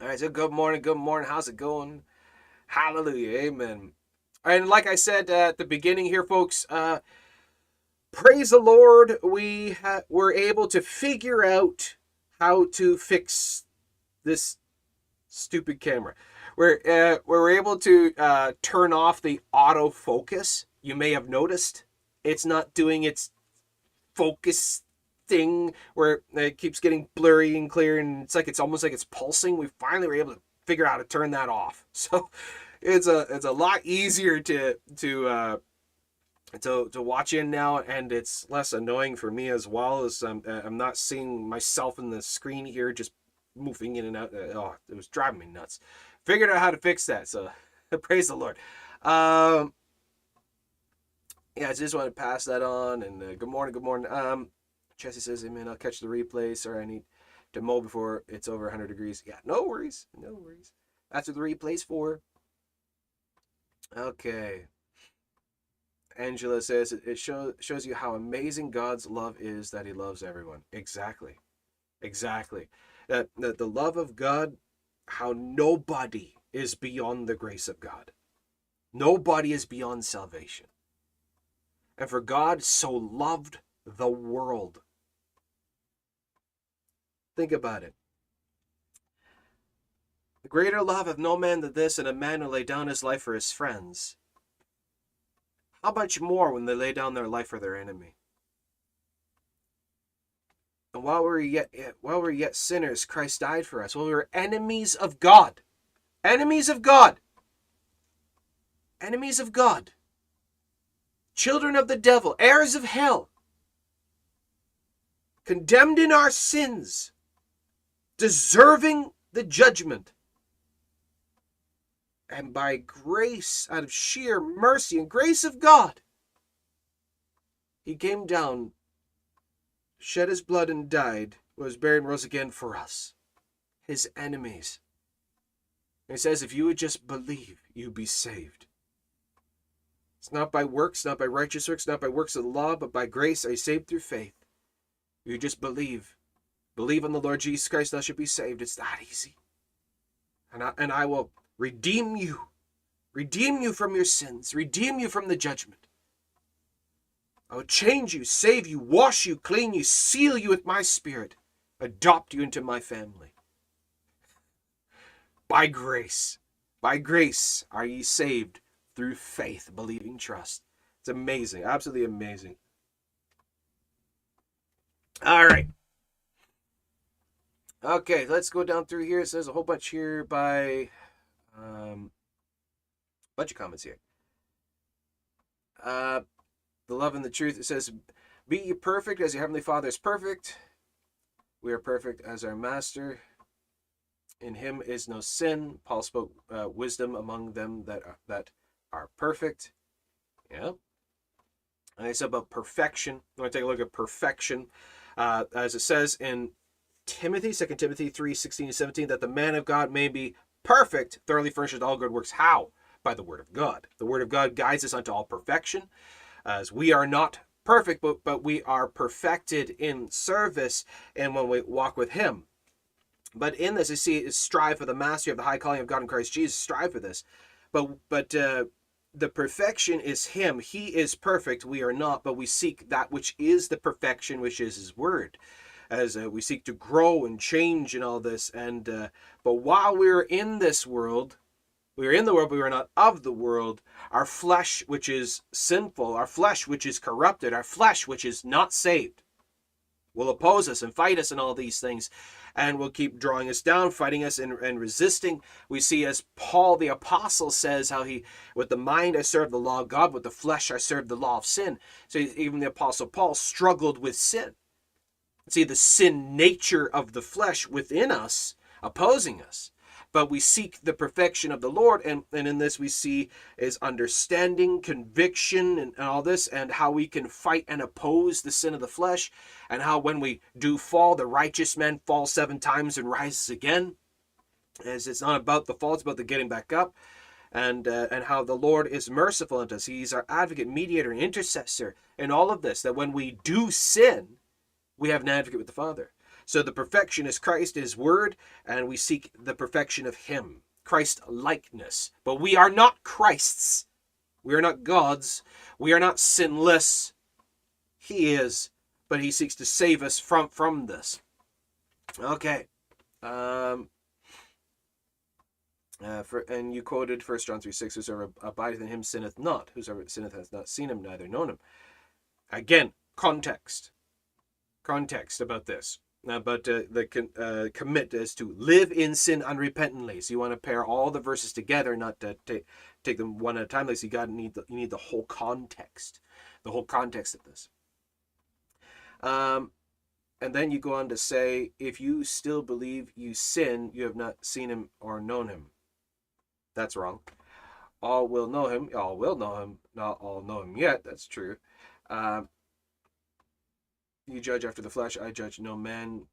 [SPEAKER 1] All right, so good morning, good morning. How's it going? Hallelujah, amen. And like I said uh, at the beginning here, folks, uh, praise the Lord. We ha- were able to figure out how to fix this stupid camera. We're, uh, we're able to uh, turn off the autofocus. You may have noticed it's not doing its focus thing where it keeps getting blurry and clear and it's like it's almost like it's pulsing. We finally were able to figure out how to turn that off. So it's a it's a lot easier to to uh, to, to watch in now and it's less annoying for me as well as I'm, uh, I'm not seeing myself in the screen here just moving in and out uh, oh it was driving me nuts figured out how to fix that so praise the lord um yeah i just want to pass that on and uh, good morning good morning um jesse says hey, amen i'll catch the replay sorry i need to mow before it's over 100 degrees yeah no worries no worries that's what the replay's for okay Angela says it shows shows you how amazing God's love is that He loves everyone. Exactly, exactly. That that the love of God, how nobody is beyond the grace of God. Nobody is beyond salvation. And for God so loved the world. Think about it. The greater love of no man than this, and a man who lay down his life for his friends. How much more when they lay down their life for their enemy? And while we are yet while we are yet sinners, Christ died for us. While we were enemies of God. Enemies of God. Enemies of God. Children of the devil, heirs of hell. Condemned in our sins. Deserving the judgment and by grace, out of sheer mercy and grace of God, he came down, shed his blood, and died, was buried, and rose again for us, his enemies. And he says, if you would just believe, you'd be saved. It's not by works, not by righteous works, not by works of the law, but by grace are you saved through faith. You just believe. Believe on the Lord Jesus Christ, thou shalt be saved. It's that easy. And I, and I will redeem you, redeem you from your sins, redeem you from the judgment. I will change you, save you, wash you, clean you, seal you with my spirit, adopt you into my family. By grace, by grace are ye saved through faith, believing trust. It's amazing, absolutely amazing. All right. Okay, let's go down through here. It says a whole bunch here by um, bunch of comments here. Uh, the love and the truth. It says, "Be ye perfect as your heavenly Father is perfect. We are perfect as our Master. In Him is no sin." Paul spoke uh, wisdom among them that that are perfect. Yeah. And I said about perfection. I want to take a look at perfection, uh, as it says in Timothy, 2 Timothy 3 16 and 17, that the man of God may be perfect, thoroughly furnished all good works. How? By the word of God. The word of God guides us unto all perfection, as we are not perfect, but, but we are perfected in service and when we walk with Him. But in this, you see, strive for the mastery of the high calling of God in Christ Jesus. Strive for this. But but uh, the perfection is Him. He is perfect. We are not, but we seek that which is the perfection, which is His Word as uh, we seek to grow and change and all this. And uh, but while we're in this world, we are in the world, but we are not of the world. Our flesh, which is sinful, our flesh, which is corrupted, our flesh, which is not saved, will oppose us and fight us and all these things and will keep drawing us down, fighting us and, and resisting. We see as Paul the apostle says how he, with the mind I serve the law of God, with the flesh I serve the law of sin. So even the apostle Paul struggled with sin see the sin nature of the flesh within us opposing us but we seek the perfection of the lord and, and in this we see is understanding conviction and, and all this and how we can fight and oppose the sin of the flesh and how when we do fall the righteous man falls seven times and rises again as it's not about the fall it's about the getting back up and uh, and how the lord is merciful unto us he's our advocate mediator and intercessor in all of this that when we do sin we have an advocate with the Father. So the perfection is Christ, His Word, and we seek the perfection of Him, Christ likeness. But we are not Christ's. We are not God's. We are not sinless. He is, but He seeks to save us from from this. Okay. Um, uh, for, and you quoted First John 3 6, Whosoever abideth in him sinneth not. Whosoever sinneth hath not seen him, neither known him. Again, context context about this. Uh, but uh, the uh, commit is to live in sin unrepentantly. So you want to pair all the verses together, not to take take them one at a time. Like so you got need the, you need the whole context. the whole context of this. Um, and then you go on to say, if you still believe you sin, you have not seen him or known him. That's wrong. All will know him. All will know him. Not all know him yet. That's true. Um, you judge after the flesh. I judge no man.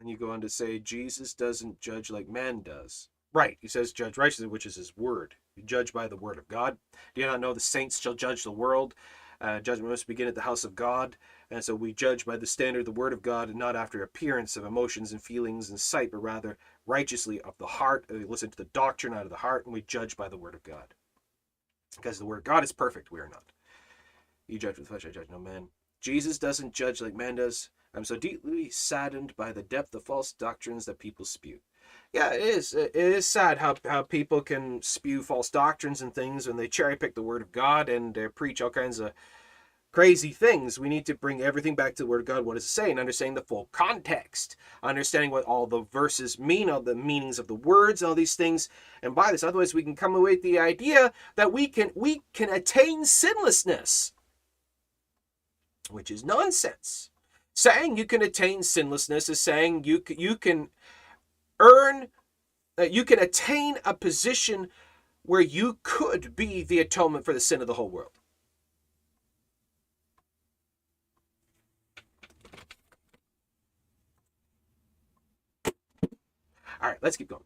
[SPEAKER 1] And you go on to say, Jesus doesn't judge like man does. Right. He says, judge righteously, which is his word. You judge by the word of God. Do you not know the saints shall judge the world? Uh, judgment must begin at the house of God. And so we judge by the standard of the word of God and not after appearance of emotions and feelings and sight, but rather righteously of the heart. We listen to the doctrine out of the heart and we judge by the word of God. Because the word of God is perfect, we are not. You judge with flesh, I judge no man. Jesus doesn't judge like man does. I'm so deeply saddened by the depth of false doctrines that people spew. Yeah, it is. It is sad how, how people can spew false doctrines and things when they cherry pick the word of God and uh, preach all kinds of crazy things. We need to bring everything back to the Word of God. What does it say? And understanding the full context, understanding what all the verses mean, all the meanings of the words, all these things. And by this, otherwise, we can come away with the idea that we can we can attain sinlessness, which is nonsense. Saying you can attain sinlessness is saying you you can earn, uh, you can attain a position where you could be the atonement for the sin of the whole world. All right, let's keep going.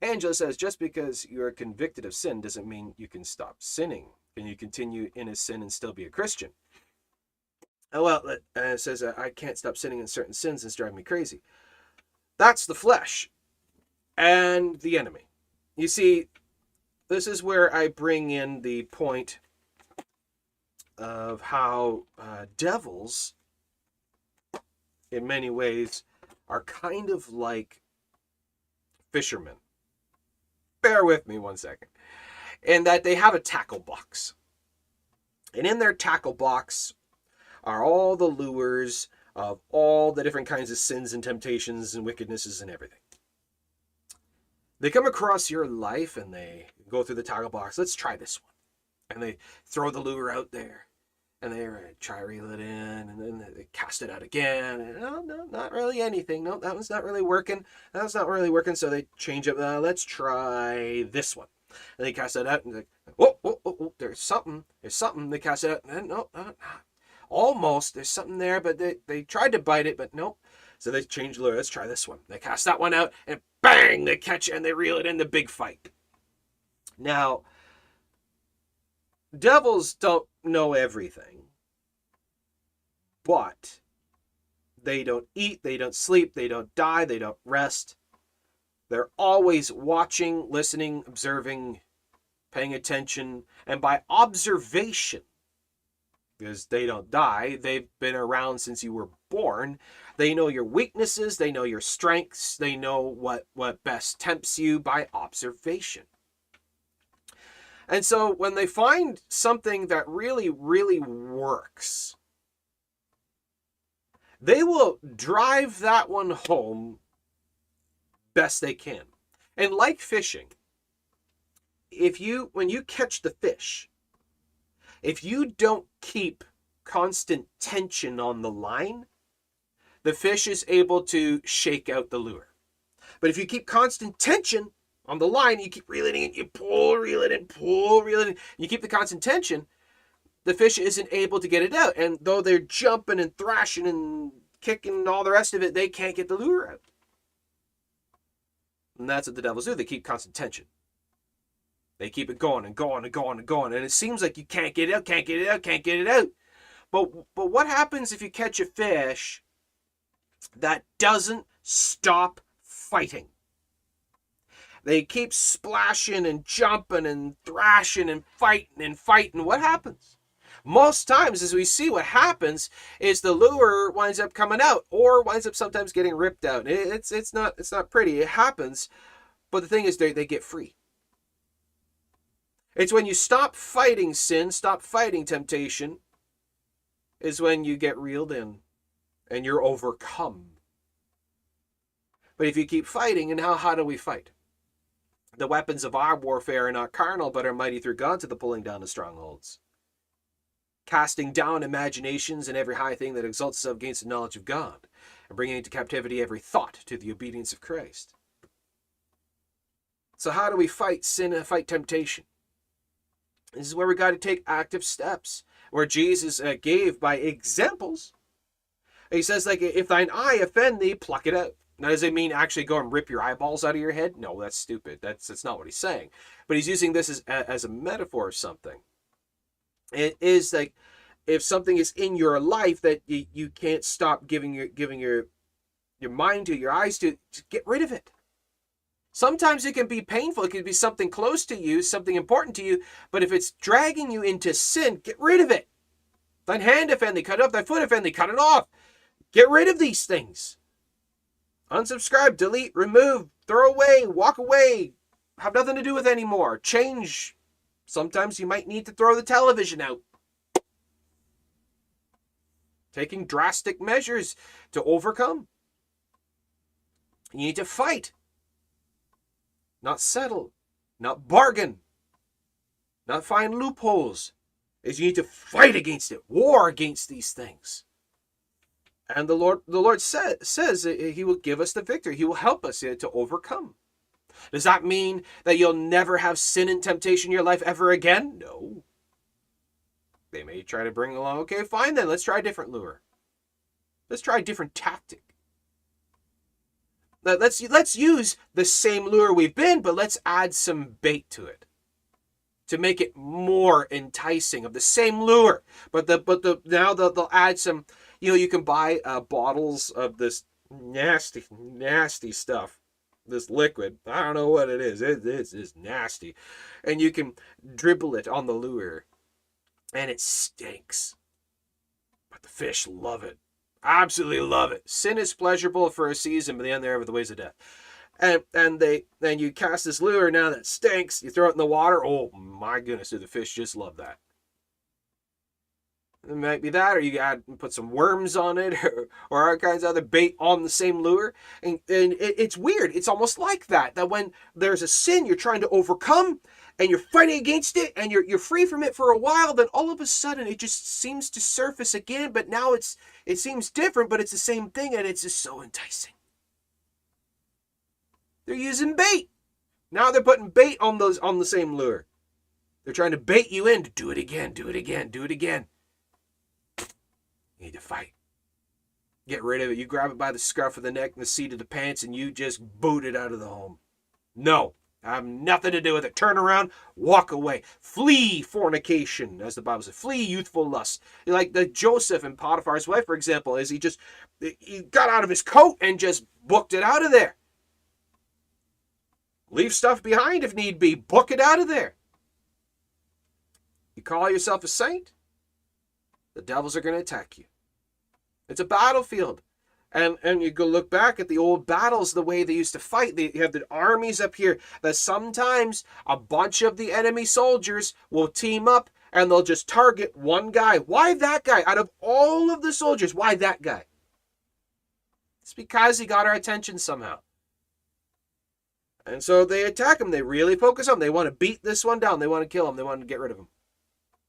[SPEAKER 1] Angela says, just because you are convicted of sin doesn't mean you can stop sinning. Can you continue in a sin and still be a Christian? Oh, well, it says, uh, I can't stop sinning in certain sins. It's driving me crazy. That's the flesh and the enemy. You see, this is where I bring in the point of how uh, devils, in many ways, are kind of like fishermen. Bear with me one second. And that they have a tackle box. And in their tackle box are all the lures of all the different kinds of sins and temptations and wickednesses and everything. They come across your life and they go through the tackle box. Let's try this one. And they throw the lure out there. And they try reel it in and then they cast it out again. And no no not really anything. No that one's not really working. That was not really working. So they change it uh, let's try this one. And they cast it out and like whoa, whoa, whoa, whoa there's something. There's something. They cast it out and no, no, no almost there's something there but they, they tried to bite it but nope. So they change lure let's try this one. They cast that one out and bang they catch it and they reel it in the big fight. Now devils don't know everything, but they don't eat, they don't sleep, they don't die, they don't rest. They're always watching, listening, observing, paying attention, and by observation, because they don't die, they've been around since you were born. They know your weaknesses, they know your strengths, they know what, what best tempts you by observation. And so when they find something that really, really works, they will drive that one home best they can. And like fishing, if you when you catch the fish, if you don't keep constant tension on the line, the fish is able to shake out the lure. But if you keep constant tension, on the line, you keep reeling in, you pull, reel it in, pull, reel it in. You keep the constant tension, the fish isn't able to get it out. And though they're jumping and thrashing and kicking and all the rest of it, they can't get the lure out. And that's what the devils do. They keep constant tension. They keep it going and going and going and going. And it seems like you can't get it out, can't get it out, can't get it out. But but what happens if you catch a fish that doesn't stop fighting? They keep splashing and jumping and thrashing and fighting and fighting. What happens? Most times, as we see, what happens is the lure winds up coming out, or winds up sometimes getting ripped out. It's it's not it's not pretty. It happens, but the thing is, they they get free. It's when you stop fighting sin, stop fighting temptation, is when you get reeled in, and you're overcome. But if you keep fighting, and how how do we fight? The weapons of our warfare are not carnal, but are mighty through God to the pulling down of strongholds. casting down imaginations and every high thing that exalts itself against the knowledge of God, and bringing into captivity every thought to the obedience of Christ. So, how do we fight sin and fight temptation? This is where we got to take active steps, where Jesus uh, gave by examples. He says, like, if thine eye offend thee, pluck it out. Now, does it mean actually go and rip your eyeballs out of your head? No, that's stupid. That's that's not what he's saying. But he's using this as as a metaphor of something. It is like if something is in your life that you, you can't stop giving your giving your your mind to, your eyes to, to get rid of it. Sometimes it can be painful. It can be something close to you, something important to you. But if it's dragging you into sin, get rid of it. Thine hand offend cut it off. Thy foot offend cut it off. Get rid of these things. Unsubscribe, delete, remove, throw away, walk away. Have nothing to do with anymore. Change Sometimes you might need to throw the television out. Taking drastic measures to overcome. You need to fight, not settle, not bargain, not find loopholes. Is you need to fight against it, war against these things. And the Lord, the Lord sa- says He will give us the victory. He will help us to overcome. Does that mean that you'll never have sin and temptation in your life ever again? No. They may try to bring along, okay, fine then, let's try a different lure. Let's try a different tactic. Let's let's use the same lure we've been, but let's add some bait to it to make it more enticing of the same lure. But the but the now they'll, they'll add some. You know, you can buy uh, bottles of this nasty nasty stuff this liquid. I don't know what it is. It, it's, it's nasty. And you can dribble it on the lure. And it stinks. But the fish love it. Absolutely love it. Sin is pleasurable for a season, but then they're over the ways of death. And and they then you cast this lure now that stinks. You throw it in the water. Oh my goodness, do the fish just love that? It might be that, or you add put some worms on it, or, or all kinds of other bait on the same lure. And, and it, it's weird. It's almost like that. That when there's a sin you're trying to overcome, and you're fighting against it, and you're you're free from it for a while, then all of a sudden it just seems to surface again. But now it's it seems different, but it's the same thing, and it's just so enticing. They're using bait. Now they're putting bait on those on the same lure. They're trying to bait you in to do it again, do it again, do it again. You need to fight. Get rid of it. You grab it by the scruff of the neck and the seat of the pants and you just boot it out of the home. No, I have nothing to do with it. Turn around, walk away. Flee fornication, as the Bible says. Flee youthful lust. Like the Joseph and Potiphar's wife, for example, is he just he got out of his coat and just booked it out of there. Leave stuff behind if need be. Book it out of there. You call yourself a saint? The devils are going to attack you. It's a battlefield. And and you go look back at the old battles, the way they used to fight. They have the armies up here that sometimes a bunch of the enemy soldiers will team up and they'll just target one guy. Why that guy? Out of all of the soldiers, why that guy? It's because he got our attention somehow. And so they attack him. They really focus on him. They want to beat this one down. They want to kill him. They want to get rid of him.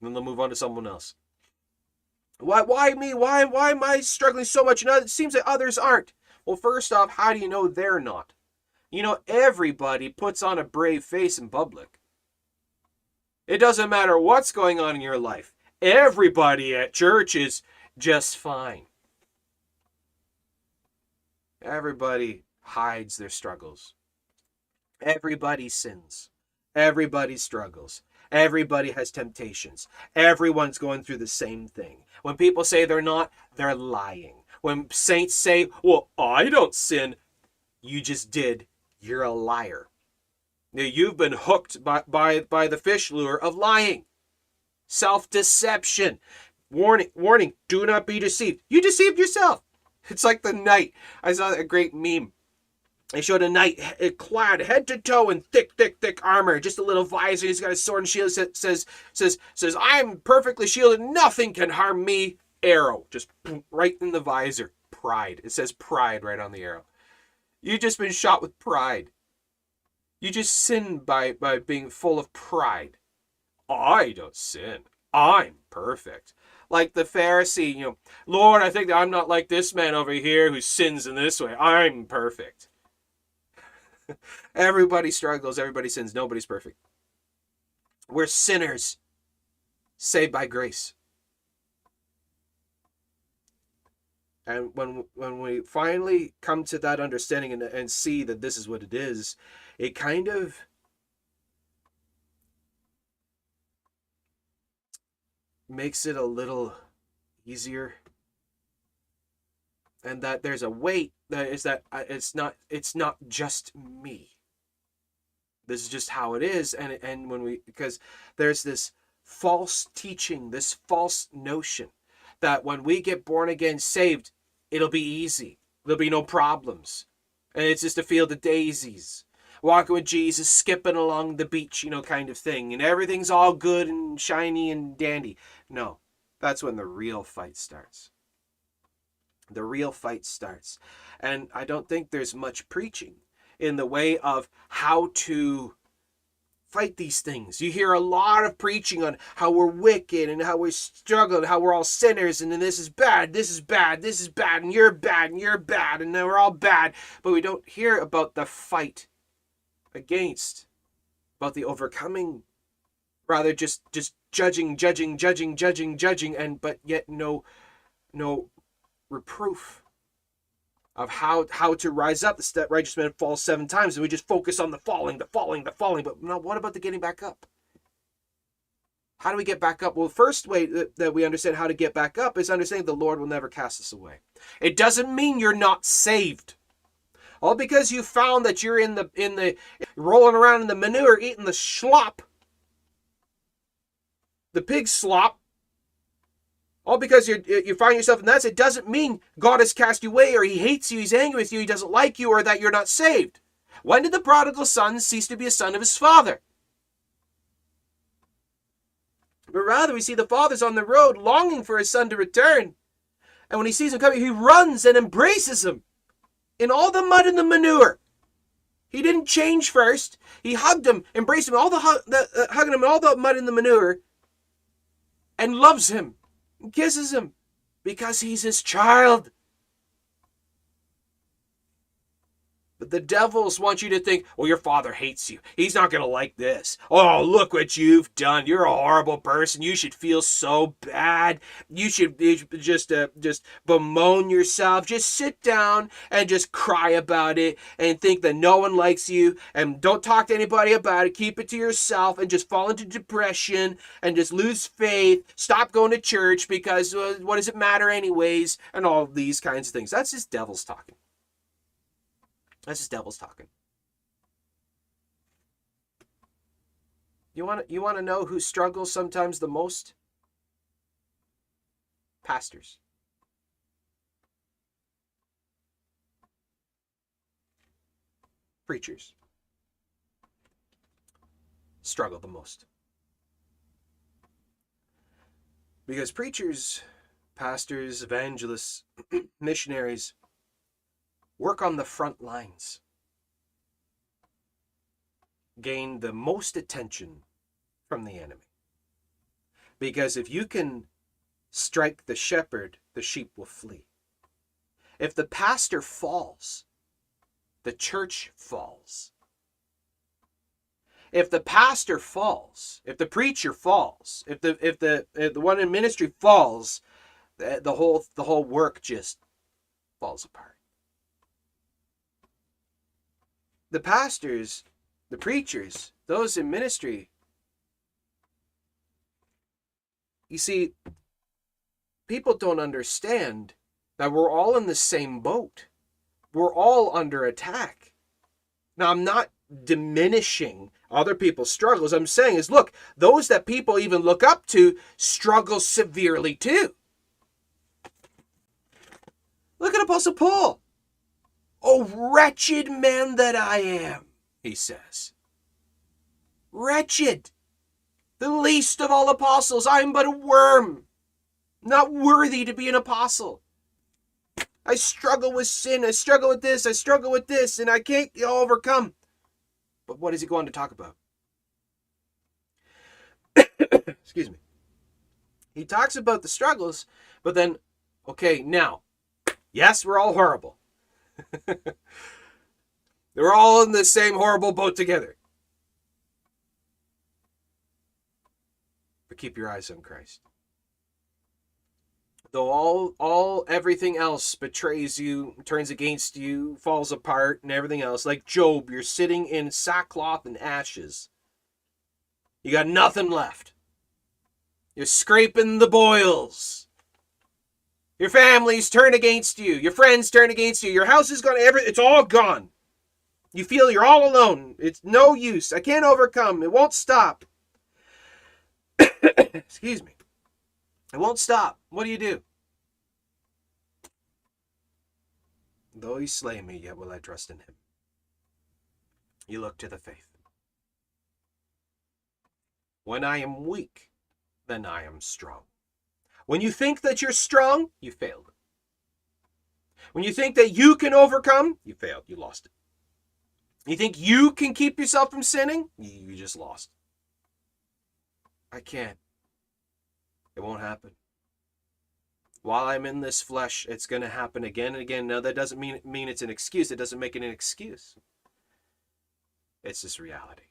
[SPEAKER 1] And then they'll move on to someone else. Why, why me? Why, why am I struggling so much? And it seems that others aren't. Well, first off, how do you know they're not? You know, everybody puts on a brave face in public. It doesn't matter what's going on in your life. Everybody at church is just fine. Everybody hides their struggles. Everybody sins. Everybody struggles. Everybody has temptations. Everyone's going through the same thing. When people say they're not, they're lying. When saints say, Well, I don't sin, you just did. You're a liar. Now, you've been hooked by, by, by the fish lure of lying, self deception. Warning, warning, do not be deceived. You deceived yourself. It's like the knight. I saw a great meme they showed a knight clad head to toe in thick, thick, thick armor, just a little visor. He's got a sword and shield. Says, says, says, I'm perfectly shielded. Nothing can harm me. Arrow, just right in the visor. Pride. It says pride right on the arrow. You've just been shot with pride. You just sin by by being full of pride. I don't sin. I'm perfect. like the Pharisee, you know, Lord, I think that I'm not like this man over here who sins in this way. I'm perfect. Everybody struggles, everybody sins, nobody's perfect. We're sinners saved by grace. And when when we finally come to that understanding and, and see that this is what it is, it kind of makes it a little easier and that there's a weight is that it's not it's not just me. This is just how it is and and when we because there's this false teaching this false notion that when we get born again saved it'll be easy. There'll be no problems. And it's just a field of daisies. Walking with jesus skipping along the beach you know kind of thing and everything's all good and shiny and dandy. No that's when the real fight starts the real fight starts and i don't think there's much preaching in the way of how to fight these things. You hear a lot of preaching on how we're wicked and how we're struggling, how we're all sinners, and then this is bad, this is bad, this is bad, and you're bad, and you're bad, and then we're all bad. But we don't hear about the fight against, about the overcoming. Rather just just judging, judging, judging, judging, judging, and but yet no no reproof of how how to rise up. The righteous man falls seven times, and we just focus on the falling, the falling, the falling. But no, what about the getting back up? How do we get back up? Well, the first way that, that we understand how to get back up is understanding the Lord will never cast us away. It doesn't mean you're not saved. All because you found that you're in the in the rolling around in the manure, eating the slop, the pig slop, all because you you find yourself in that, it doesn't mean God has cast you away or he hates you, he's angry with you, he doesn't like you, or that you're not saved. When did the prodigal son cease to be a son of his father? But rather, we see the father's on the road longing for his son to return. And when he sees him coming, he runs and embraces him in all the mud and the manure. He didn't change first. He hugged him, embraced him, all the, the uh, hugging him, in all the mud and the manure, and loves him kisses him because he's his child. But the devils want you to think, well, your father hates you. He's not going to like this. Oh, look what you've done. You're a horrible person. You should feel so bad. You should, just uh, just bemoan yourself. Just sit down and just cry about it and think that no one likes you and don't talk to anybody about it. Keep it to yourself and just fall into depression and just lose faith. Stop going to church because uh, what does it matter anyways? And all these kinds of things. That's just devils talking. That's just devils talking. You want you want to know who struggles sometimes the most? Pastors. Preachers struggle the most. Because preachers, pastors, evangelists, missionaries work on the front lines, gain the most attention from the enemy. Because if you can strike the shepherd, the sheep will flee. If the pastor falls, the church falls. If the pastor falls, if the preacher falls, if the if the if the one in ministry falls, the, the whole the whole work just falls apart. The pastors, the preachers, those in ministry. You see, people don't understand that we're all in the same boat. We're all under attack. Now, I'm not diminishing other people's struggles. I'm saying is, look, those that people even look up to struggle severely too. Look at Apostle Paul. Oh, wretched man that I am, he says. Wretched, the least of all apostles, I am but a worm, not worthy to be an apostle. I struggle with sin, I struggle with this, I struggle with this, and I can't overcome. But what is he going to talk about? Excuse me. He talks about the struggles, but then, okay, now, yes, we're all horrible. They're all in the same horrible boat together. But keep your eyes on Christ. Though all all everything else betrays you, turns against you, falls apart and everything else, like Job, you're sitting in sackcloth and ashes. You got nothing left. You're scraping the boils. Your family's turn against you. Your friends turn against you. Your house is gone. Every it's all gone. You feel you're all alone. It's no use. I can't overcome. It won't stop. Excuse me. It won't stop. What do you do? Though he slay me, yet will I trust in him. You look to the faith. When I am weak, then I am strong. When you think that you're strong, you failed. When you think that you can overcome, you failed. You lost it. You think you can keep yourself from sinning? You just lost. I can't. It won't happen. While I'm in this flesh, it's going to happen again and again. Now, that doesn't mean, mean it's an excuse. It doesn't make it an excuse. It's just reality.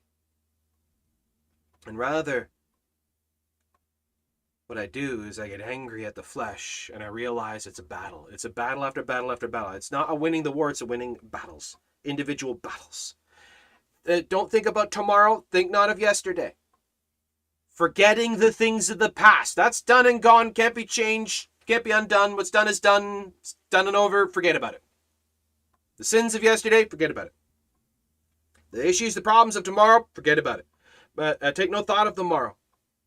[SPEAKER 1] And rather, what I do is I get angry at the flesh and I realize it's a battle. It's a battle after battle after battle. It's not a winning the war, it's a winning battles individual battles. Uh, don't think about tomorrow, think not of yesterday. Forgetting the things of the past. That's done and gone, can't be changed, can't be undone. What's done is done, it's done and over, forget about it. The sins of yesterday, forget about it. The issues, the problems of tomorrow, forget about it. But uh, take no thought of the morrow.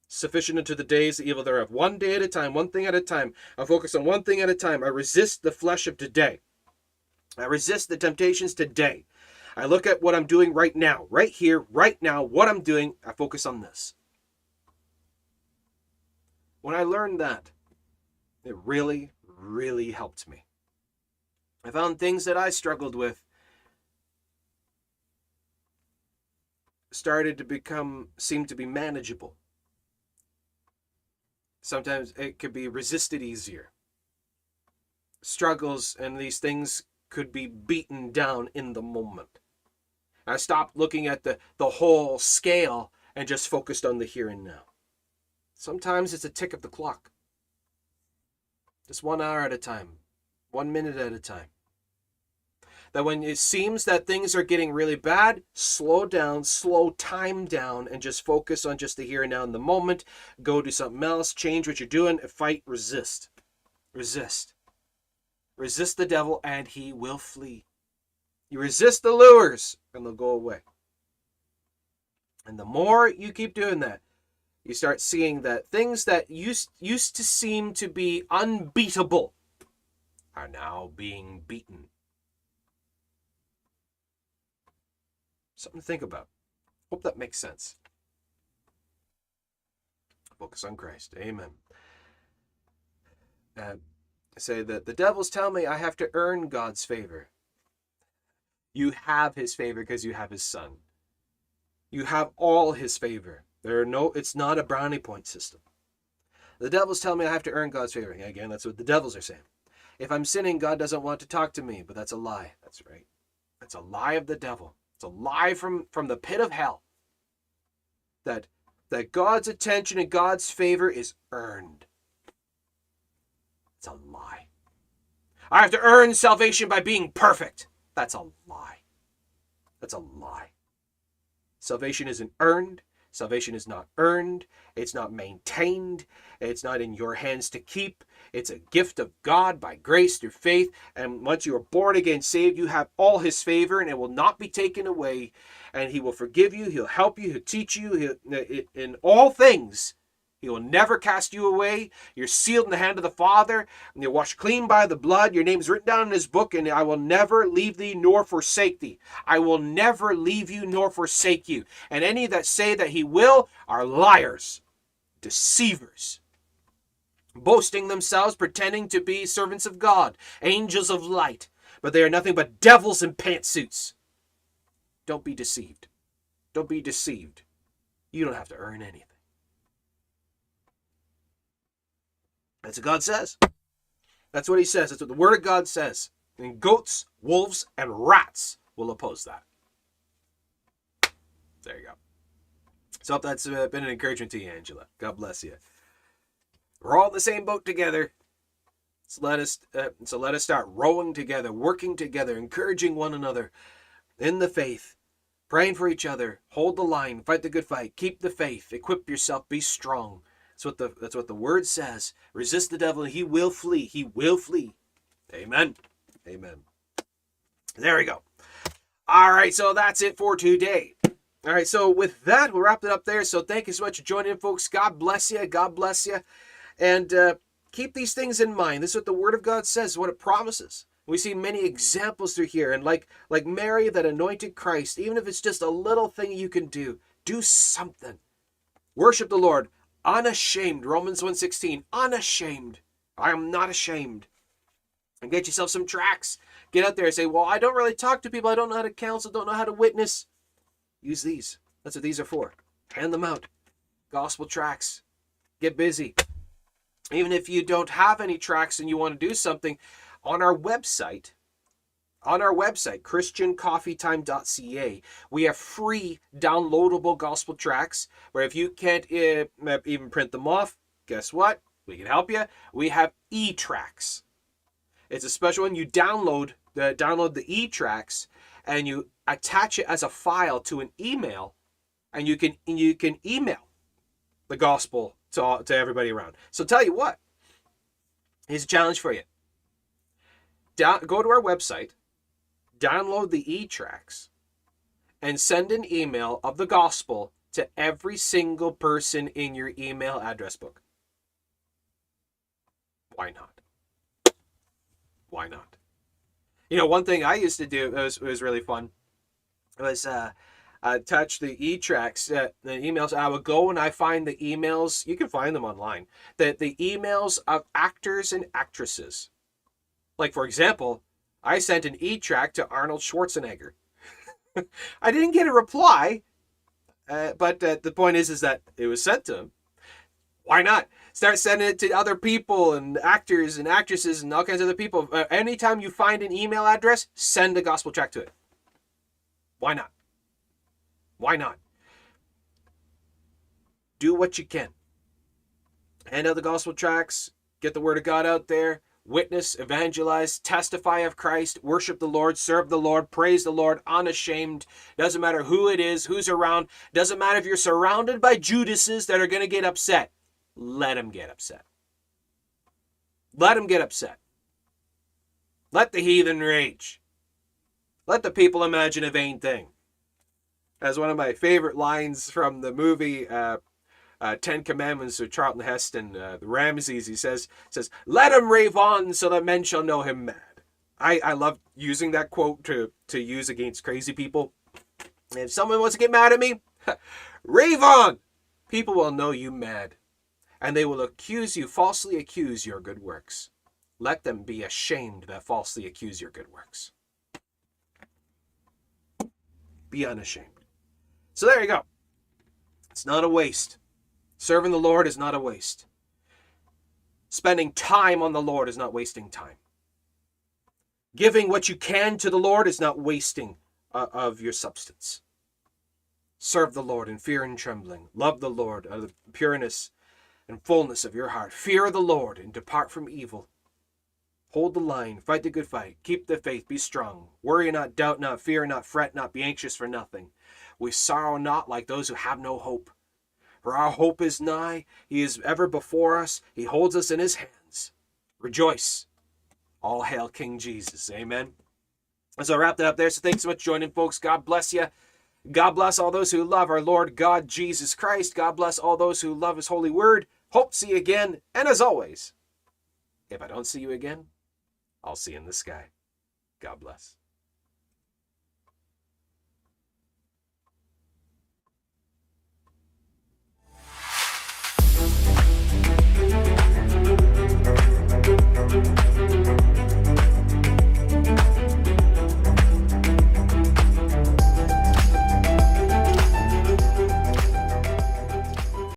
[SPEAKER 1] Sufficient unto the days, the evil thereof. One day at a time, one thing at a time. I focus on one thing at a time. I resist the flesh of today. I resist the temptations today. I look at what I'm doing right now, right here, right now, what I'm doing. I focus on this. When I learned that, it really, really helped me. I found things that I struggled with started to become, seem to be manageable. Sometimes it could be resisted easier. Struggles and these things could be beaten down in the moment. I stopped looking at the, the whole scale and just focused on the here and now. Sometimes it's a tick of the clock. Just one hour at a time, one minute at a time. That when it seems that things are getting really bad, slow down, slow time down, and just focus on just the here and now in the moment. Go do something else, change what you're doing, fight, resist. Resist. Resist the devil and he will flee. You resist the lures and they'll go away. And the more you keep doing that, you start seeing that things that used used to seem to be unbeatable are now being beaten. Something to think about. Hope that makes sense. Focus on Christ. Amen. Uh, say that the devils tell me I have to earn God's favor. You have his favor because you have his son. You have all his favor. There are no it's not a brownie point system. The devils tell me I have to earn God's favor. Again, that's what the devils are saying. If I'm sinning, God doesn't want to talk to me, but that's a lie. That's right. That's a lie of the devil. It's a lie from, from the pit of hell. That that God's attention and God's favor is earned. It's a lie. I have to earn salvation by being perfect. That's a lie. That's a lie. Salvation isn't earned. Salvation is not earned. It's not maintained. It's not in your hands to keep. It's a gift of God by grace through faith. And once you are born again, saved, you have all His favor and it will not be taken away. And He will forgive you. He'll help you. He'll teach you. He'll, uh, in all things, he will never cast you away. You're sealed in the hand of the Father, and you're washed clean by the blood. Your name's written down in his book, and I will never leave thee nor forsake thee. I will never leave you nor forsake you. And any that say that he will are liars, deceivers, boasting themselves, pretending to be servants of God, angels of light, but they are nothing but devils in pantsuits. Don't be deceived. Don't be deceived. You don't have to earn anything. That's what God says. That's what he says. That's what the word of God says. And goats, wolves, and rats will oppose that. There you go. So I hope that's uh, been an encouragement to you, Angela. God bless you. We're all in the same boat together. So let us uh, so let us start rowing together, working together, encouraging one another in the faith, praying for each other, hold the line, fight the good fight, keep the faith, equip yourself, be strong. That's what the that's what the word says. Resist the devil and he will flee. He will flee. Amen. Amen. There we go. All right, so that's it for today. All right, so with that, we'll wrap it up there. So thank you so much for joining folks. God bless you. God bless you. And uh, keep these things in mind. This is what the Word of God says, what it promises. We see many examples through here, and like like Mary that anointed Christ, even if it's just a little thing you can do, do something. Worship the Lord, unashamed. Romans 1:16, unashamed. I am not ashamed. And get yourself some tracts. Get out there and say, Well, I don't really talk to people, I don't know how to counsel, don't know how to witness. Use these. That's what these are for. Hand them out. Gospel tracts. Get busy. Even if you don't have any tracks and you want to do something, on our website, on our website, christiancoffeetime.ca, we have free downloadable gospel tracts where if you can't uh, even print them off, guess what? We can help you. We have e-tracts It's a special one. You download the download the e-tracts and you attach it as a file to an email, and you can you can email the gospel to all, to everybody around. So tell you what, here's a challenge for you. Down, go to our website, download the e-tracts, and send an email of the gospel to every single person in your email address book. Why not? Why not? You know, one thing I used to do was, was really fun it was uh, attach the e-tracts, uh, the emails. I would go and I find the emails. You can find them online. The the emails of actors and actresses. Like for example, I sent an e-tract to Arnold Schwarzenegger. I didn't get a reply, uh, but uh, the point is, is that it was sent to him. Why not? Start sending it to other people and actors and actresses and all kinds of other people. Uh, anytime you find an email address, send a gospel tract to it. Why not? Why not? Do what you can. Hand out the gospel tracts, get the word of God out there, witness, evangelize, testify of Christ, worship the Lord, serve the Lord, praise the Lord, unashamed. Doesn't matter who it is, who's around. Doesn't matter if you're surrounded by Judases that are going to get upset. Let them get upset. Let them get upset. Let the heathen rage. Let the people imagine a vain thing. As one of my favorite lines from the movie uh, uh, Ten Commandments of Charlton Heston, uh, the Ramses, he says, says, "Let him rave on, so that men shall know him mad." I, I love using that quote to to use against crazy people. If someone wants to get mad at me, rave on. People will know you mad, and they will accuse you, falsely accuse your good works. Let them be ashamed that falsely accuse your good works. Be unashamed. So there you go. It's not a waste. Serving the Lord is not a waste. Spending time on the Lord is not wasting time. Giving what you can to the Lord is not wasting uh, of your substance. Serve the Lord in fear and trembling. Love the Lord out of the pureness and fullness of your heart. Fear the Lord and depart from evil. Hold the line, fight the good fight, keep the faith, be strong. Worry not, doubt not, fear not, fret not, be anxious for nothing. We sorrow not like those who have no hope. For our hope is nigh, he is ever before us, he holds us in his hands. Rejoice. All hail King Jesus. Amen. So I wrapped it up there. So thanks so much for joining, folks. God bless you. God bless all those who love our Lord God Jesus Christ. God bless all those who love his holy word. Hope to see you again. And as always, if I don't see you again, I'll see you in the sky. God bless. Música